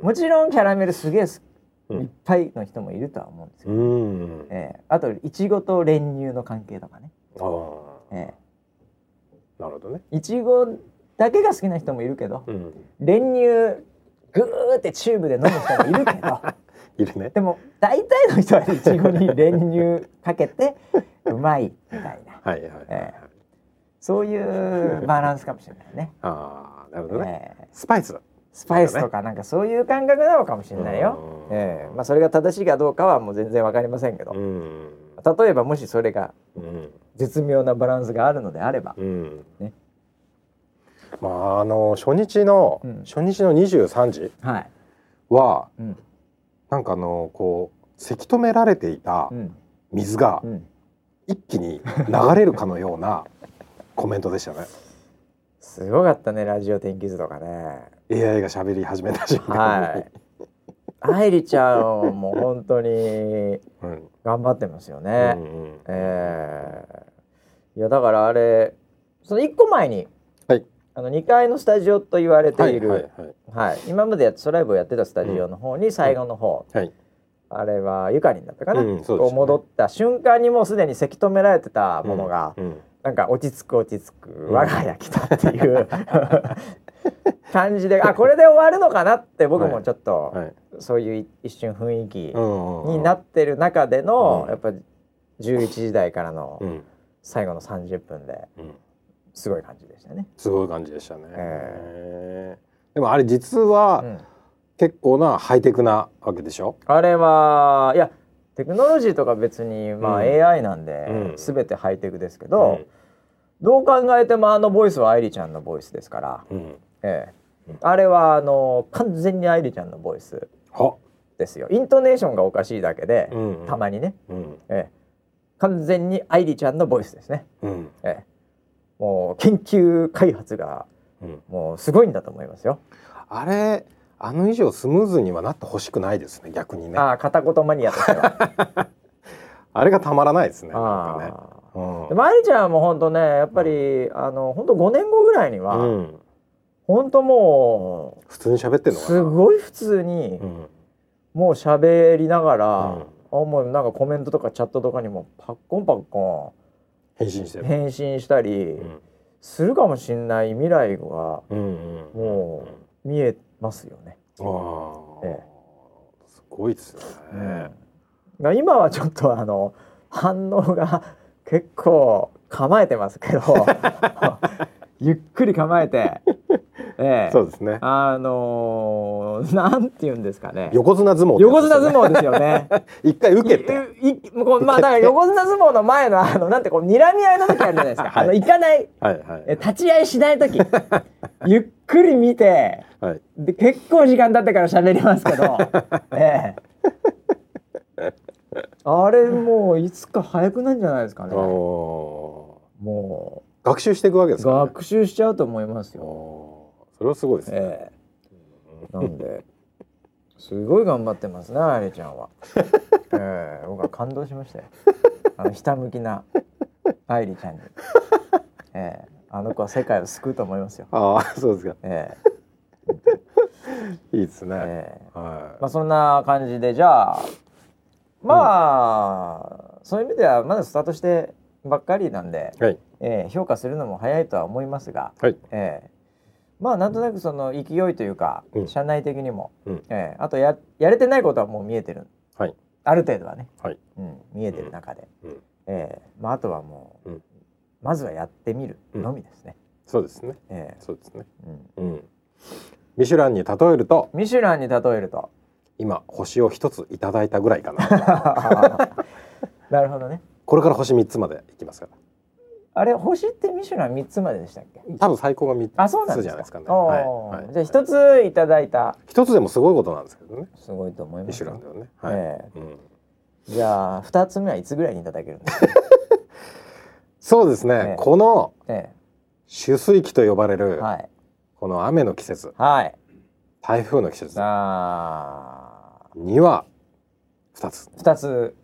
もちろんキャラメルすげえいっぱいの人もいるとは思うんですけうど、んええ。あといちごと練乳の関係とかね、ああ。えなるほどね。えいちごだけが好きな人もいるけどうん。練乳グーってチューブで飲む人もいるけど。[LAUGHS] いるね。でも大体の人はいちごに練乳かけてうまいみたいな。はいはいそういうバランスかもしれないね。ああなるほどね。ええ。スパイス。スパイスとかなんかそういう感覚なのかもしれないよ。うん。ええ。まあそれが正しいかどうかはもう全然わかりませんけど、うん。例えばもしそれがうん。絶妙なバランスがあるのであれば、うん。ねまああの初日の、うん初日の23時はい。はうん。なんかあのこうせき止められていたうん。水がうん。一気に流れるかのような [LAUGHS] コメントでしたね。すごかったね、ラジオ天気図とかね。AI が喋り始めた瞬間に。はい。愛理ちゃんも本当にうん頑張ってますようね。んうんええいやだからあれその一個前に、はいあの2階のスタジオと言われている、ははいいはい。はい。今までやってソライブをやってたスタジオの方に最後の方、はい。あれはゆかりんだったかな、うんね。こう戻った瞬間にもうすでにせき止められてたものが、うんなんか落ち着く落ち着く我が家来たっていう、[LAUGHS] 感じであこれで終わるのかなって僕もちょっと、はい。そういう一瞬雰囲気うんうんになってる中での、うん。やっぱ11時台からのうん。最後の30分でうんすごい感じでしたね。すごい感じでしたね。えでもあれ実はうん。結構なハイテクなわけでしょ？あれはいやテクノロジーとか別にまあうん。AI なんで、うん。全てハイテクですけど、どう考えてもあのボイスは愛理ちゃんのボイスですから、うん。うん。ええ、あれはあの完全に愛理ちゃんのボイスは？ですよ。イントネーションがおかしいだけで、うん。たまにね、うん。ええ、完全に愛理ちゃんのボイスですね、うん。ええ、もう研究開発がうんもうすごいんだと思いますよ。あれあの以上スムーズにはなってほしくないですね逆にね。ああ片言マニアとしては。[LAUGHS] あれがたまらないですね。なんかね。あうんあでも愛理ちゃんも本当ねやっぱり、あの本当5年後ぐらいには、うん本当も普通に喋ってうんの。すごい普通に、うんもう喋りながら、うんあもうなんかコメントとかチャットとかにもパッコンパッコ返信してる。ン返信したりうんするかもしれない未来がうんうんもう見えますよね。すごいですよね。が今はちょっとあの反応が結構構えてますけど [LAUGHS] ゆっくり構えて、[LAUGHS] ええそうですね。あのー、なんて言うんですかね横綱相撲ってやつ横。綱相撲ですよね。[LAUGHS] 一回受けて。いいこうまあだから横綱相撲の前のあのなんてこう睨み合いの時あるじゃないですか。[LAUGHS] はいあの行かないはいはい。え立ち会いしない時ゆっくり見てはい。で結構時間経ってから喋りますけど、ええ、あれもういつか早くなんじゃないですかね。おもー学習していくわけでうすか、ね。学習しちゃうと思いますよ。それはすごいですね。ええ、なんですごい頑張ってますねあれちゃんは。[LAUGHS] ええ、僕は感動しましたよ。あのひたむきな愛理ちゃんに。ええ、あの子は世界を救うと思いますよ。ああ、そうですか。えいいですね。え、ええ、はまあそんな感じでじゃあまあ、そういう意味ではまだスタートしてばっかりなんで、い。はい。ええ、評価するのも早いとは思いますが、はい。ええ、まあなんとなくその勢いというか、うん社内的にも、うんええ、あとややれてないことはもう見えてるはい。ある程度はね、はい。うん、見えてる中で、うん。ええまあ、あとはもう、うんまずはやってみるのみですね。そうですね。ええそうですね。うん、うん。ミシュランに例えると、ミシュランに例えると今星を一ついただいたぐらいかな。[LAUGHS] なるほどね。これから星三つまでいきますかあれ星ってミシュラン三つまででしたっけ？ら。多分最高が三あ、そうなんじゃないですかね。はい。はいじゃあ一ついただいた一つでもすごいことなんですけどね。すごいと思いますよミシュラン。ではね。はい。えうん。じゃあ二つ目はいつぐらいにいただけるんですか？[LAUGHS] そうですね。ええこのえ取水期と呼ばれえる、はいこの雨の季節、はい。台風の季節ああには二つ。二つ。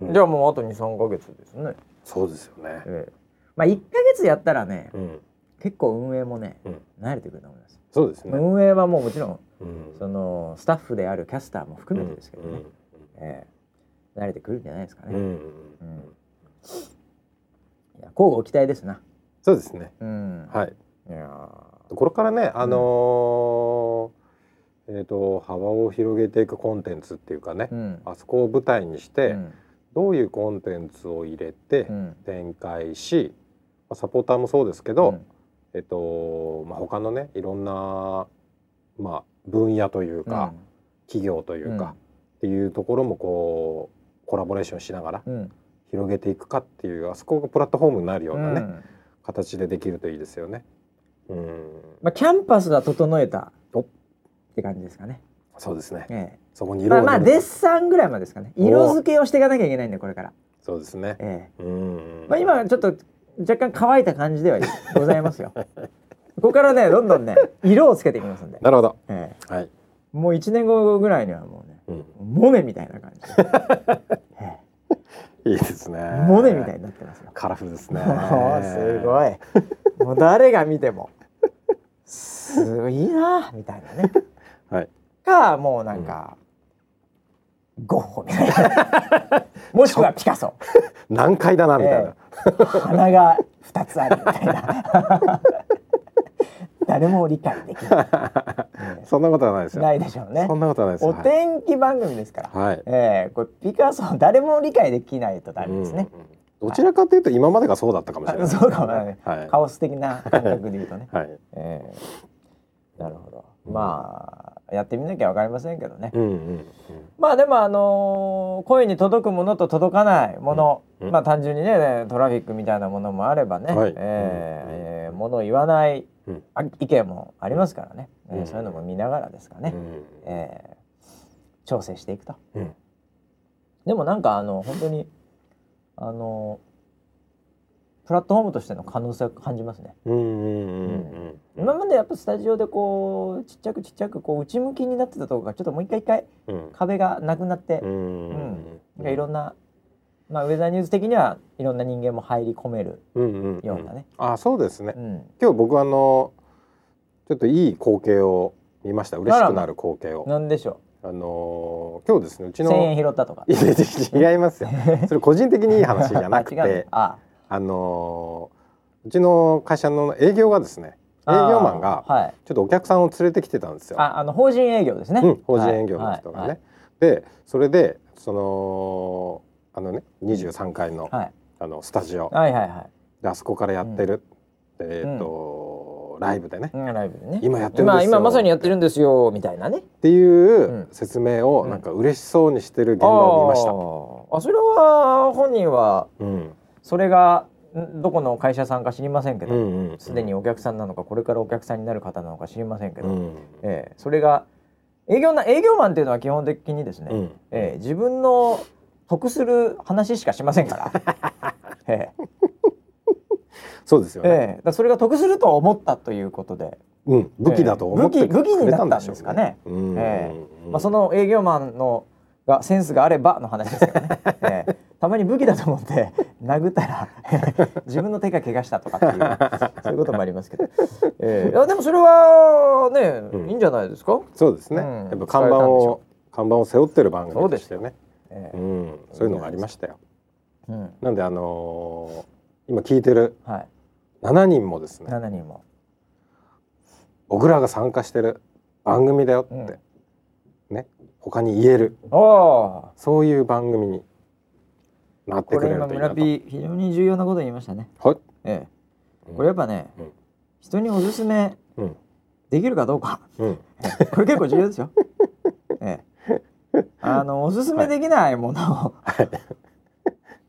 うんじゃあもうあと二三ヶ月ですね。そうですよね。ええまあ一ヶ月やったらね、うん。結構運営もね、うん。慣れてくると思います。そうですね。運営はもうもちろんうんそのスタッフであるキャスターも含めてですけどね、うんええ慣れてくるんじゃないですかね。うんいや交互期待ですな。そうですね。うん。はい。いやこれからね、あのーえっ、と幅を広げていくコンテンツっていうかねー、うん。あそこを舞台にして、うんどういうコンテンツを入れてうん展開し、まあサポーターもそうですけど、うん。えっとまあ他のねいろんなまあ分野というか、企業というか、っていうところもこうコラボレーションしながらうん、うん広げていくかっていうあそこがプラットフォームになるようなね、うん。形でできるといいですよね。うん。まあキャンパスは整えたお。って感じですかね。そうですね。えそこにえ、まあまあデッサンぐらいまでですかね。色付けをしていかなきゃいけないんでこれから。そうですね。ええ、うん。まあ今はちょっと若干乾いた感じではございますよ。ここからねどんどんね色をつけていきますんで。なるほどえはい、え、もう一年後ぐらいにはもうねうん、モネみたいな感じ [LAUGHS] いいですねえ、モネみたいになってますよ。カラフルですね [LAUGHS] すごい。もう誰が見ても。すごいなみたいなね。はいかもうなんか、ゴッホみたいな。[LAUGHS] もしくはピカソ。難解だなみたいな、鼻が二つあるみたいな。[LAUGHS] 誰も理解できない。え [LAUGHS] そんなことはないですえよないでしょうねそ。んなことはないですお天気番組ですから。はい、はいええこれピカソ誰も理解できないとダメですね。うんうんどちらかというと今までがそうだったかもしれないあそうかもね。はいカオス的な感覚で言うとね。はいええなるほど。まあやってみなきゃわかりませんけどね。うんうんうん。まあでもあのー声に届くものと届かないもの、うんうん。まあ単純にねトラフィックみたいなものもあればね、はい。えーえーものを言わない意見もありますからね、えーうんそういうのも見ながらですかね、うんえー調整していくと。うん。でもなんかあの本当にあのプラットフォームとしての可能性を感じますね。うんうんうんうん今までやっぱスタジオでこうちっちゃくちっちゃくこう内向きになってたところがちょっともう一回一回うん。壁がなくなって、うんうんいろんな、まあ、ウェザーニューズ的にはいろんな人間も入り込めるうんうんようなね。あそうですね。うん。今日僕あのちょっといい光景を見ました。嬉しくなる光景を。なんでしょあのー今日ですねうちうの1,000円拾ったとか。違いますよ。それ個人的にいい話じゃなくて。の [LAUGHS] ああのーうちの会社の営業がですね営あ業マンがちょっとお客さんを連れてきてたんですよ。ああの法人営業ですね。うん、法人営業の人がね。はいでそれでそのあのね23階の,、はいあのスタジオはいはいはい。であそこからやってる、えーっと、ライブでね、うんライブでね。今やってるんですよ今今まさにやってるんですよみたいなね。っていううん説明をうんなんか嬉しそうにしてる現場を見ました。あそれは本人はうんそれがんどこの会社さんか知りませんけど、すでにお客さんなのかこれからお客さんになる方なのか知りませんけど、うん。ええそれが営業な営業マンっていうのは基本的にですね、うん。ええ自分の得する話しかしませんから。[LAUGHS] ええ。そうですよね、ええだそれが得すると思ったということで、うん、武器だと思ってええ武器武器になったんですかね。うんえうん。まあ、その営業マンのがセンスがあればの話ですけどね、[LAUGHS] ええたまに武器だと思って [LAUGHS] 殴ったら [LAUGHS] 自分の手が怪我したとかっていうそういうこともありますけど、ええ。いやでもそれはね、うん。いいんじゃないですか、そうですね、うん。やっぱ看板を看板を背負ってる番組としてね。ええうん、そういうのがありましたよ。うん。なんであのー今聞いてるはい、7人もですね。7人も。僕らが参加してる番組だよって、うん。ね他に言える。そういう番組になってこれ今くれるといいなと。村ピー非常に重要なこと言いましたね。はい、ええ、これやっぱね、うん。人におすすめうん。できるかどうか、うん、ええ。これ結構重要ですよ。ええ、あのおすすめできないもの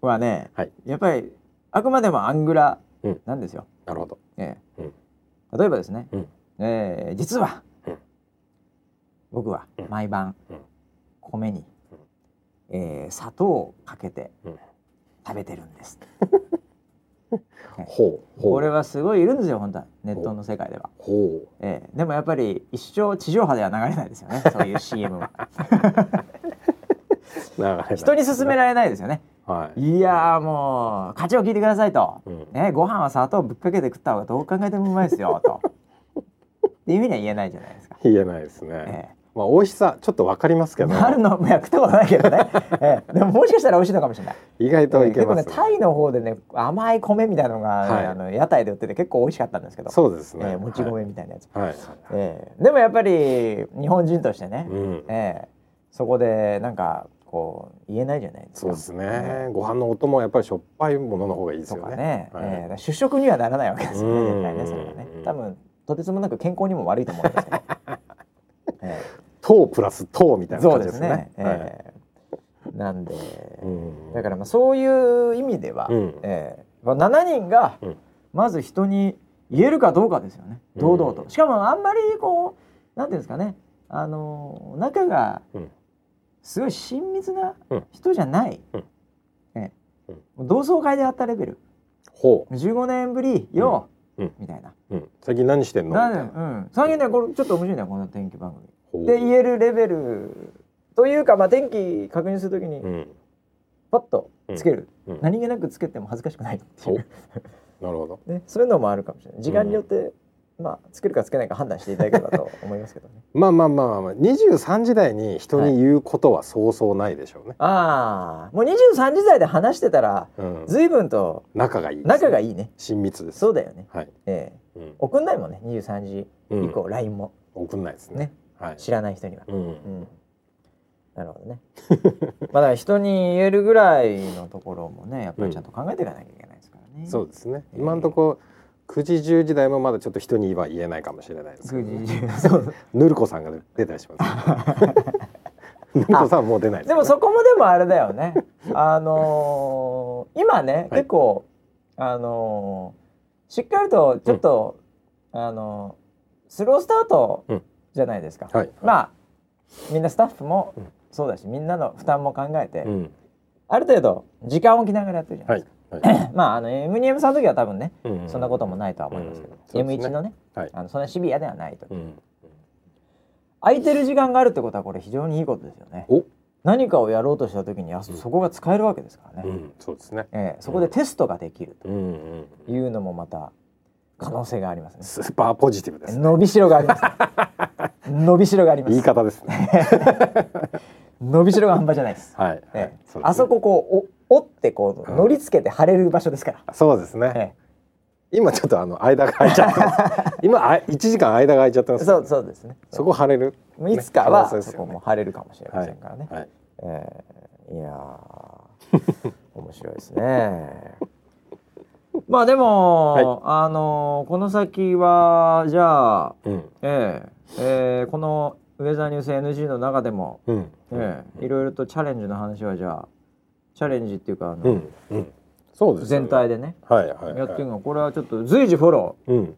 はね、はい。やっぱりあくまでもアングラうん。なんですよ。なるほど。ええ。うん。例えばですね、うん。ええ実は、うん。僕はうん。毎晩、うん。米に、うんええ砂糖をかけてうん。食べてるんです。[LAUGHS] ほうほう。これはすごいいるんですよ本当は。ネットの世界では。ほう。ええ、でもやっぱり一生地上波では流れないですよねそういう CM は。[LAUGHS] 人に勧められないですよね。はい。いやーもう課長聞いてくださいと、うん。ね、ご飯は砂糖ぶっかけて食った方がどう考えてもうまいですよと。っていうふうには言えないじゃないですか、言えないですね、えまあ美味しさちょっとわかりますけえ、ど。あるのいや食ったことないけどね、[LAUGHS] ええ、でももしかしたら美味しいのかもしれない、意外といけ結構ます、ね。タイの方でね甘い米みたいなのが、はい。あの屋台で売ってて結構美味しかったんですけど。そうですね、ええもち米みたいなやつ、はい、はいええ、でもやっぱり日本人としてね、うん。ええ、そこでなんかこう言えないじゃないですか。そうですね、ご飯のお供はやっぱりしょっぱいものの方がいいですとよね。かね、はい。ええ。主食にはならないわけですよね、うん絶対ねそれはね。多分とてつもなく健康にも悪いと思うんですけど。[LAUGHS] え糖プラス糖みたえいなそうですね。感じですね。。はい。ええなんで、うん。だからまあそういう意味では、うん。ええまあ7人がうん。まず人に言えるかどうかですよね。うん。堂々と、しかもあんまりこうなんていうんですかね。あのー仲がうん。すごい親密なうん。人じゃない、うん。ええ同窓会で会ったレベル。ほ15年ぶりよ、うん。みたいな。う、うん、最近何してんの？うん、最近ねこれちょっと面白いねこの天気番組。で言えるレベルというか、まあ、天気確認するときにうん。パッとつける、うん。何気なくつけても恥ずかしくないっていう、なるほど。ね、そういうのもあるかもしれない。時間によって、まあつけるかつけないか判断していただければと思いますけどね。[LAUGHS] まあまあまあまあまあ23時台に人に言うことはそうそうないでしょうね、ああもう23時台で話してたらうん、随分と仲がいいです仲がいいね。親密です。そうだよね。はい、ええ。うん。送んないもんね23時以降、LINE も。送んないですね。ねはい。知らない人には、うん。うん、なるほどね。[LAUGHS] まあだ人に言えるぐらいのところもねやっぱりちゃんと考えていかなきゃいけないですからね、そうですね。えー今のとこ9時10時台もまだちょっと人には言えないかもしれないですけど、9ね、時そうぬるこさんが出たりします、[LAUGHS] ぬるこさんはもう出ないです、でもそこもでもあれだよね。[LAUGHS] あのー今ね、はい。結構あのーしっかりとちょっと、あのースロースタートうんじゃないですか、はい。まあみんなスタッフもうん。そうだしみんなの負担も考えて、うん。ある程度時間を置きながらやってるじゃないはいですか、はい、[COUGHS] まああの M2M さんの時は多分ね、うんそんなこともないとは思いますけど、うんそうですね。M1 のねはい。あのそんなシビアではないと、うん空いてる時間があるってことはこれ非常にいいことですよね。お、何かをやろうとした時にあそこが使えるわけですからね、うん、そうですね。ええそこでテストができるうんうんというのもまた可能性がありますね、スーパーポジティブですね。伸びしろがあります、ね、[LAUGHS] 伸びしろがあります。言い方ですね。[LAUGHS] 伸びしろが半端じゃないです、[LAUGHS] はい、はいええあそここうお折ってこううん乗り付けて貼れる場所ですから、そうですね、ええ。今ちょっとあの間が空いちゃって今あ1時間間が空いちゃってますそうそうですね。そこ貼れる？いつか可はそこも貼れるかもしれませんからね、はい。えーいやー。面白いですね。[LAUGHS] まあでも、はい。あのーこの先はじゃあ、うん。えーえーこのウェザーニュース NG の中でも、うん。えーいろいろとチャレンジの話はじゃあチャレンジっていうかあの、うんうん。そうです全体でねはいはいはい。やってるの。これはちょっと随時フォロうん。ー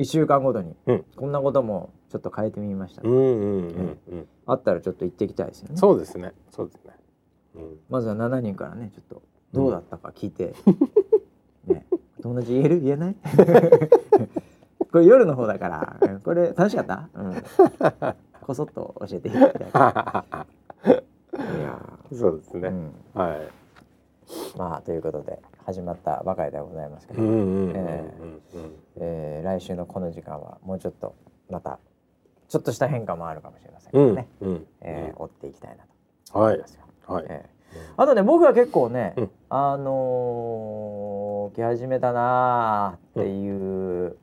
1週間ごとに、うん。こんなこともちょっと変えてみました、うんうんうんうん。あったらちょっと言っていきたいですよね。そうですね。そうですね。うん。まずは7人からねちょっとどうだったか聞いて、ね [LAUGHS] 友達言える？言えない？[LAUGHS] これ夜の方だからうんこれ楽しかった、うん、こそっと教えていただきたいいやー、うそうですね。ん、はい。まあということで始まったばかりでございますけど、来週のこの時間はもうちょっとまたちょっとした変化もあるかもしれませんけうんどね、うんえー追っていきたいなとはい思いますよ。はい。ええあとね僕は結構ね、うん。あのー来始めたなーっていう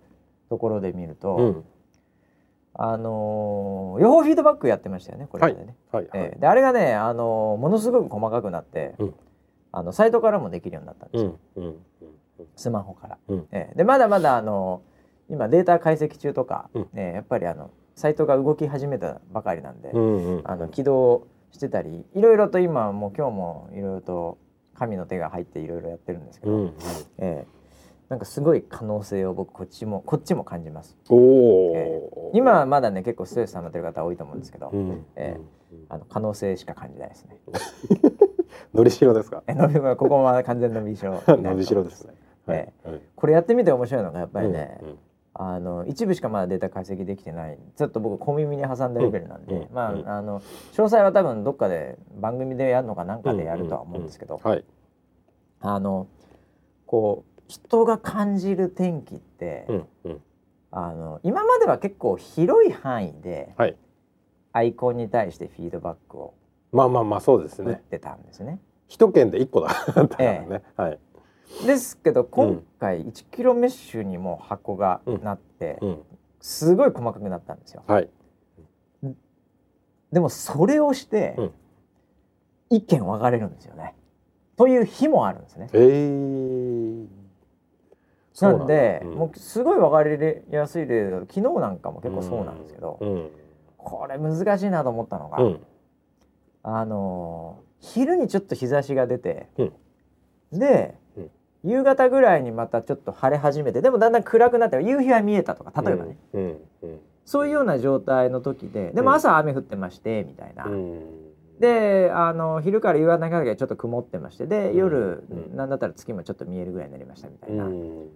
ところで見ると、うん。あのー予報フィードバックやってましたよねこれまでね。はいはいええ。であれがね、あのーものすごく細かくなって、うん。あのサイトからもできるようになったんですよ、スマホから。うん。ええ。でまだまだあの今データ解析中とか、うん。ねやっぱりあのサイトが動き始めたばかりなんで、うんうん。あの起動してたりいろいろと今もう今日もいろいろと神の手が入っていろいろやってるんですけど、うんうん。ええ。なんかすごい可能性を僕こっちもこっちも感じます。おえお今はまだね結構ストレス溜まってる方多いと思うんですけど、うんえあの可能性しか感じないですね。[LAUGHS] のりしろですか？え伸びここは完全伸びしろのびしろですね。はい。え。はい。これやってみて面白いのがやっぱりね、うんうんあの一部しかまだデータ解析できてない。ちょっと僕小耳に挟んだレベルなんで、うん。うんまあ、うん。あの詳細は多分どっかで番組でやるのかなんかでやるとは思うんですけど、はい。あのこう人が感じる天気って、うんうん。あの今までは結構広い範囲ではい。アイコンに対してフィードバックをまあまあまあそうですね。打ってたんですね。首都圏で一個だったからね。はいですけど今回1キロメッシュにも箱がなって、うん。すごい細かくなったんですよ。はい。でもそれをして、うん。意見分かれるんですよね。という日もあるんですね。えー。なんで、うん。もうすごい分かりやすい例だと昨日なんかも結構そうなんですけど、うん。これ難しいなと思ったのが、うん。あのー昼にちょっと日差しが出て、うん。で、うん夕方ぐらいにまたちょっと晴れ始めてでもだんだん暗くなって夕日は見えたとか例えばね、うんうんそういうような状態の時ででも朝雨降ってましてみたいな。うん。であの昼から夕方にかけてちょっと曇ってましてで夜、うん。なんだったら月もちょっと見えるぐらいになりましたみたいな、うん。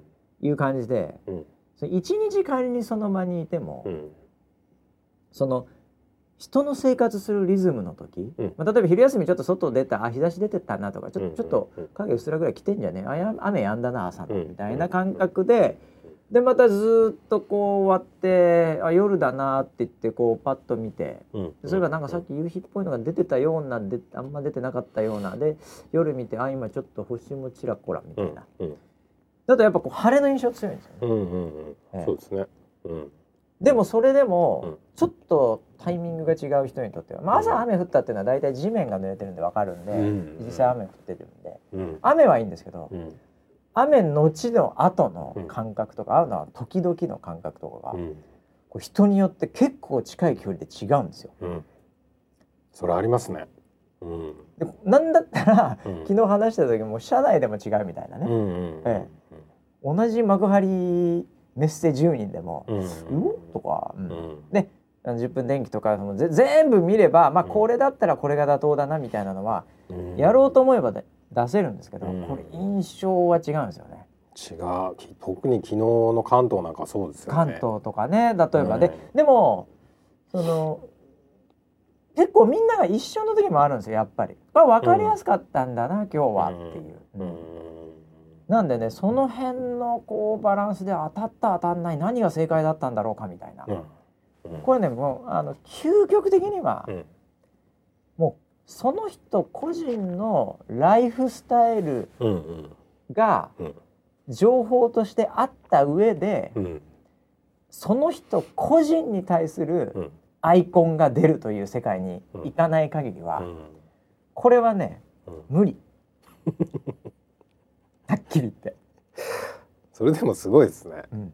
いう感じでうん。日仮にその場にいても、うん。その人の生活するリズムの時、うん。まあ、例えば昼休みちょっと外出たあ日差し出てったなとかちょ,、うんちょっとうん影うっすらぐらい来てんじゃね？あや雨やんだな朝の。うんみたいな感覚で。でまたずーっとこう終わってあ夜だなって言ってこうパッと見てうんそれがなんかさっき夕日っぽいのが出てたようなであんま出てなかったような。で夜見てあ今ちょっと星もちらこらみたうんいな、うん。だとやっぱこう晴れの印象強いんですよね、うんうんうん。ええ。そうですね。うんでもそれでも、うん。ちょっとタイミングが違う人にとっては、まあ、朝雨降ったっていうのは大体地面が濡れてるんでわかるんで、うん。実際雨降ってるんで。うん。雨はいいんですけど、うん。雨のちの後のうん。感覚とか、会うのは時々の感覚とかが、うん。こう人によって結構近い距離で違うんですよ。うん。それありますね。うん。でなんだったら、うん。昨日話した時も車内でも違うみたいなね、うんうんえ。同じ幕張メッセ10人でもうん「うお?」とか、うん。うん。であの10分電気とかもぜ全部見れば、まあ、うん。これだったらこれが妥当だなみたいなのは、うん。やろうと思えばで出せるんですけど、うん。これ印象は違うんですよね。違う。き特に昨日の関東なんかそうですよね。関東とかね例えばで、うでもその結構みんなが一緒の時もあるんですよやっぱり。これ分かりやすかったんだな、今日はっていう。うん。うんなんでねその辺のこうバランスで当たった当たんない何が正解だったんだろうかみたいな、うん。うん。これねもうあの究極的には、うん。もうその人個人のライフスタイルがうん。情報としてあった上で、うん。その人個人に対するうん。アイコンが出るという世界に行かない限りは、うん。これはねうん。無理 [LAUGHS] はっきり言って。それでもすごいですね。うん。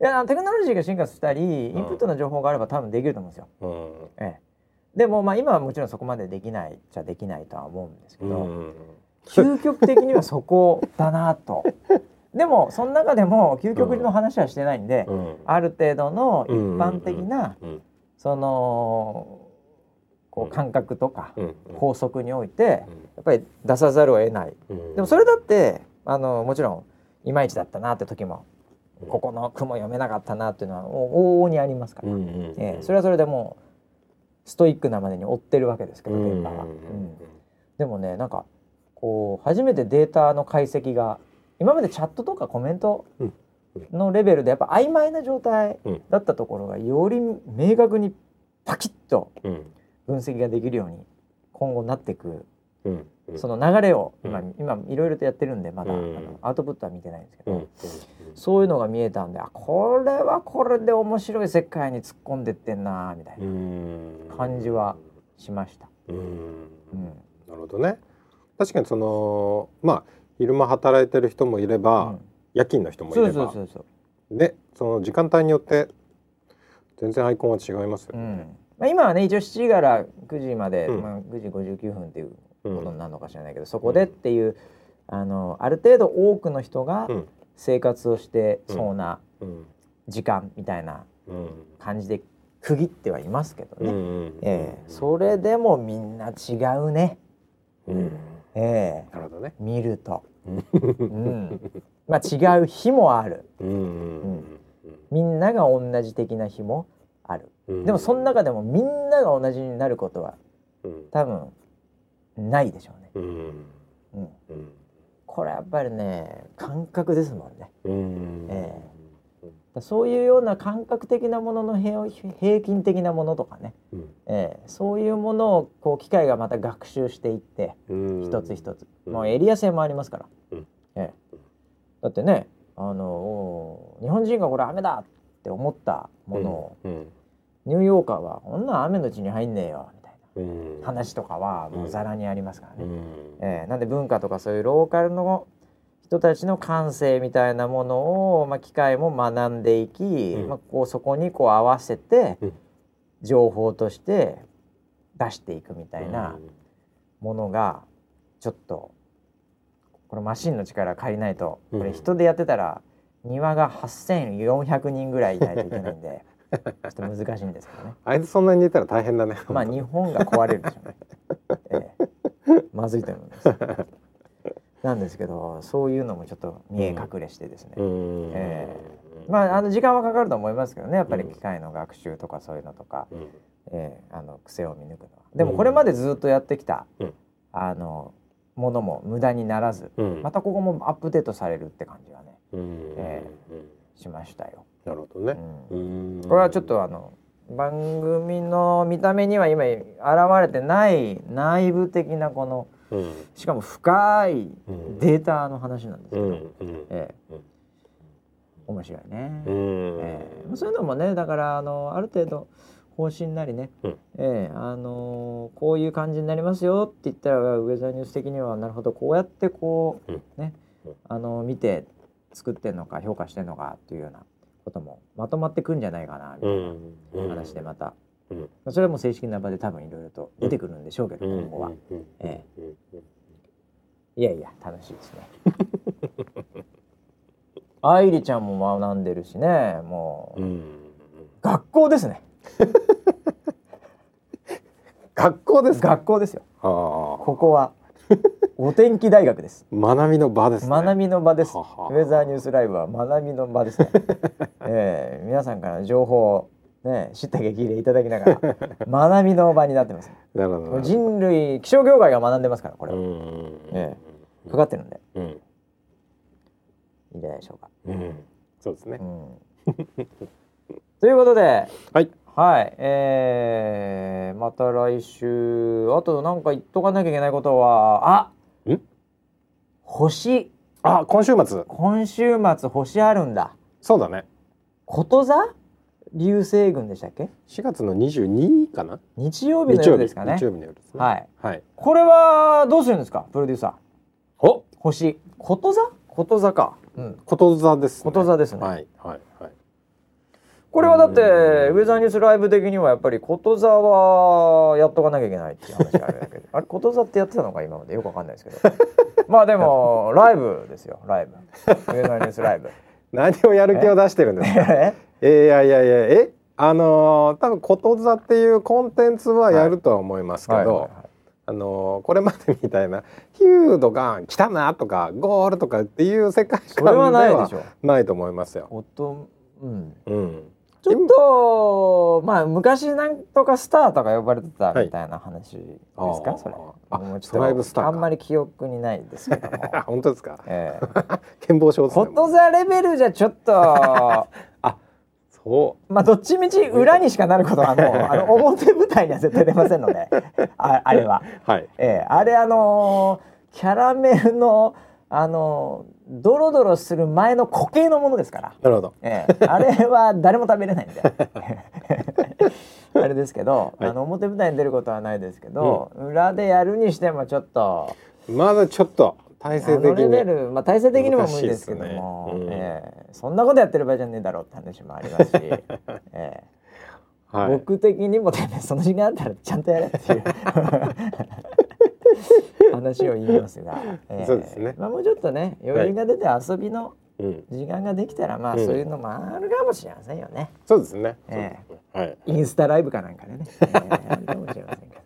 いやテクノロジーが進化したりインプットの情報があれば多分できると思うんですよ。うん。ええ、でもまあ今はもちろんそこまでできないじゃできないとは思うんですけど、うん究極的にはそこだなと。[LAUGHS] でもその中でも究極の話はしてないんで、うん。ある程度の一般的な、うんそのこう感覚とかうん法則においてやっぱり出さざるを得ない。うん。でもそれだってあのもちろんいまいちだったなって時もここの句も読めなかったなっていうのは往々にありますから、うんうんええそれはそれでもうストイックなまでに追ってるわけですけどうん現場は、うん。でもねなんかこう初めてデータの解析が今までチャットとかコメントのレベルでやっぱ曖昧な状態うん。だったところがより明確にパキッとうん。分析ができるように今後なっていくその流れを今,、うん。今いろいろとやってるんでまだ、うん。あのアウトプットは見てないんですけど、うん。そういうのが見えたんであこれはこれで面白い世界に突っ込んでってんなみたいな。うん。感じはしました。うん。うん。なるほどね。確かにそのまあ昼間働いてる人もいれば、うん。夜勤の人もいれば。そうそうそう。でその時間帯によって全然アイコンは違いますよ。ね。うん。まあ、今はね一応7時から9時まで、うん。まあ、9時59分っていううんことになるのか知らないけど、そこでっていうあのある程度多くの人がうん。生活をしてそうなうん。時間みたいなうん。感じで区切ってはいますけどね。うんうんええ。それでもみんな違うね。うん。ええ。なるほどね。見ると。うん。うん、まあ違う日もある。うん。うん。みんなが同じ的な日もある。うん。でもその中でもみんなが同じになることはうん。多分ないでしょうね。うん。うん、うん。これやっぱりね感覚ですもんね。うん。えそういうような感覚的なものの平平均的なものとかね、うん。ええ。そういうものをこう機械がまた学習していってうん。一つ一つ、うん。もうエリア性もありますから、うん。ええ。だってねあのお日本人がこれ雨だって思ったものを、うん。ニューヨーカーはこんなん雨のうちに入んねえよみ話とかはもうざらにありますからね。うん。えーなんで文化とかそういうローカルの人たちの感性みたいなものを、まあ、機械も学んでいき、うん。まあ、こうそこにこう合わせてうん。情報として出していくみたいなものがちょっとここれマシンの力借りないとこうん。れ人でやってたら庭が8400人ぐらいいないといけないんで [LAUGHS] ちょっと難しいんですけどね。あいつそんなに似たら大変だね。まあ日本が壊れるでしょうね、ええ。まずいと思います。なんですけどそういうのもちょっと見え隠れしてですね、うん。えまああの時間はかかると思いますけどね。やっぱり機械の学習とかそういうのとか、うん。ええ。あの癖を見抜くのは。でもこれまでずっとやってきた、うん。あのものも無駄にならず、うん。またここもアップデートされるって感じがねうん。えうんしましたよ。なるほどね。うん。うん。これはちょっとあの番組の見た目には今現れてない内部的なこのうん。しかも深いうん。データの話なんですけど、うんうん。ええ。うん。面白いね。うん。ええ。そういうのもねだからあのある程度方針なりね、うん。ええあのこういう感じになりますよって言ったらウェザーニュース的にはなるほどこうやってこう、うん。ねうん。あの見て作ってんのか評価してんのかっていうようなこともまとまってくんじゃないかなみたいな話でまた、うん。それはもう正式な場で多分いろいろと出てくるんでしょうけど、うん。今後は、うん。えうん。いやいや楽しいですね。[LAUGHS] 愛梨ちゃんも学んでるしねもう、うん。学校ですね。[LAUGHS] 学校ですか？学校ですよ。ここはお天気大学です。学びの場ですね。学びの場です。ウェザーニュースライブは学びの場ですね、[LAUGHS] ええ皆さんからの情報をね知った激励いただきながら [LAUGHS] 学びの場になってます。なるほど人類気象業界が学んでますからこれは、うんえかかってるんで。うん。いいんじゃないでしょうか、うん。そうですね。うん。ということではいはい、えー、また来週。あとなんか言っとかなきゃいけないことはあん？星。あ今週末。今週末星あるんだ。そうだね。こと座流星群でしたっけ？4月の22かな？日曜日の夜ですかね。日曜日の夜ですね。はい。はい。これはどうするんですか？プロデューサー。お？星。こと座こと座か。うん。こと座ですね。こと座ですね、はいはい。はいこれはだってウェザーニュースライブ的にはやっぱりこと座はやっとかなきゃいけないっていう話があるわけで。あれこと座ってやってたのか今までよくわかんないですけど。[LAUGHS] まあでもライブですよ。ライブ。ウェザーニュースライブ。[LAUGHS] 何をやる気を出してるんですか？え？[LAUGHS] え？いやいやいやえ？あのー多分こと座っていうコンテンツはやるとは思いますけど、はいはいはい。あのーこれまでみたいなヒュードが来たなとかゴールとかっていう世界観ではないでしょ。ないと思いますよ。音うん。うん、ちょっとまあ昔なんとかスターとか呼ばれてたみたいな話ですか、はい。それ。あもうちょっトライブスターか。あんまり記憶にないですけども。[LAUGHS] あ本当ですか？ええ。[LAUGHS] 健忘症。こと座レベルじゃちょっと [LAUGHS] そまあどっちみち裏にしかなることはもうあの表舞台には絶対出ませんので。ああれは、うはい。ええ。あれあのーキャラメルのあのードロドロする前の固形のものですから、なるほど。ええ。あれは誰も食べれないんで。[LAUGHS] あれですけど、はい。あの表舞台に出ることはないですけど、裏でやるにしてもちょっと。まだちょっと体制的に。レベル、まあ、体制的にも無理ですけども、ね。うん。ええ。そんなことやってる場合じゃねえだろうって話もありますし、[LAUGHS] ええ。はい。僕的にもてめえその時間あったらちゃんとやれっていう話を言いますが、ええそうですね。まあ、もうちょっとね余裕が出て遊びのうん。時間ができたら、まあうん。そういうのもあるかもしれませんよね、そうですね。えそうですね。はい。インスタライブかなんかでね、ええあるかもしれませんけど。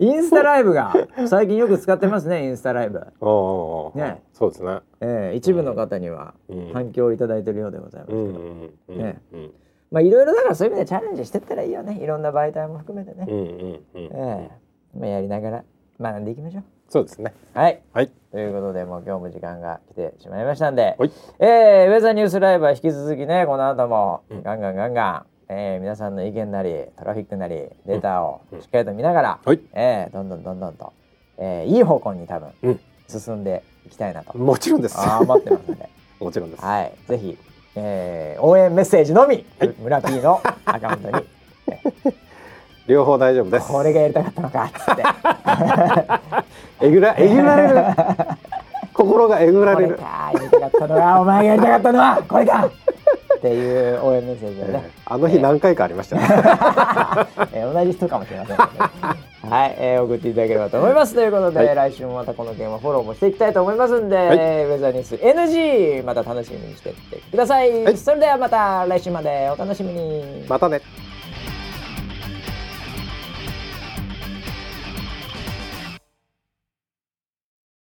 インスタライブが最近よく使ってますねインスタライブ、おね。そうですね。ええ一部の方にはうん。反響をいただいているようでございますけど、うんうんうんねうん。まあいろいろだからそういう意味でチャレンジしてったらいいよね。いろんな媒体も含めてね、うんうんうん。ええ。まあやりながら学んでいきましょう。そうですね。はい。はい。ということでもう今日も時間が来てしまいましたんで、はい。えーウェザーニュースライブは引き続きねこの後もうん。ガンガンガンガン、えー皆さんの意見なりトラフィックなりデータをしっかりと見ながら、はい。えーどんどんどんどんと、えーいい方向に多分うん。進んでいきたいなと、もちろんです。あー思ってますので、[LAUGHS] もちろんです。はい、ぜひ、えー応援メッセージのみ、村 P のアカウントに [LAUGHS] 両方大丈夫です。これがやりたかったのかっつって。[LAUGHS] えぐらえぐられる。[LAUGHS] 心がえぐらこれれる。かやりたかったのはお前がやりたかったのはこれか。っていう応援メッセージをね、あの日何回かありましたね。[LAUGHS] えー同じ人かもしれませんね、ははい、えー、送っていただければと思います。ということで、はい。来週もまたこの件はフォローもしていきたいと思いますんで、い。ウェザーニュース NG また楽しみにしてってください、はい。それではまた来週まで。お楽しみに。またね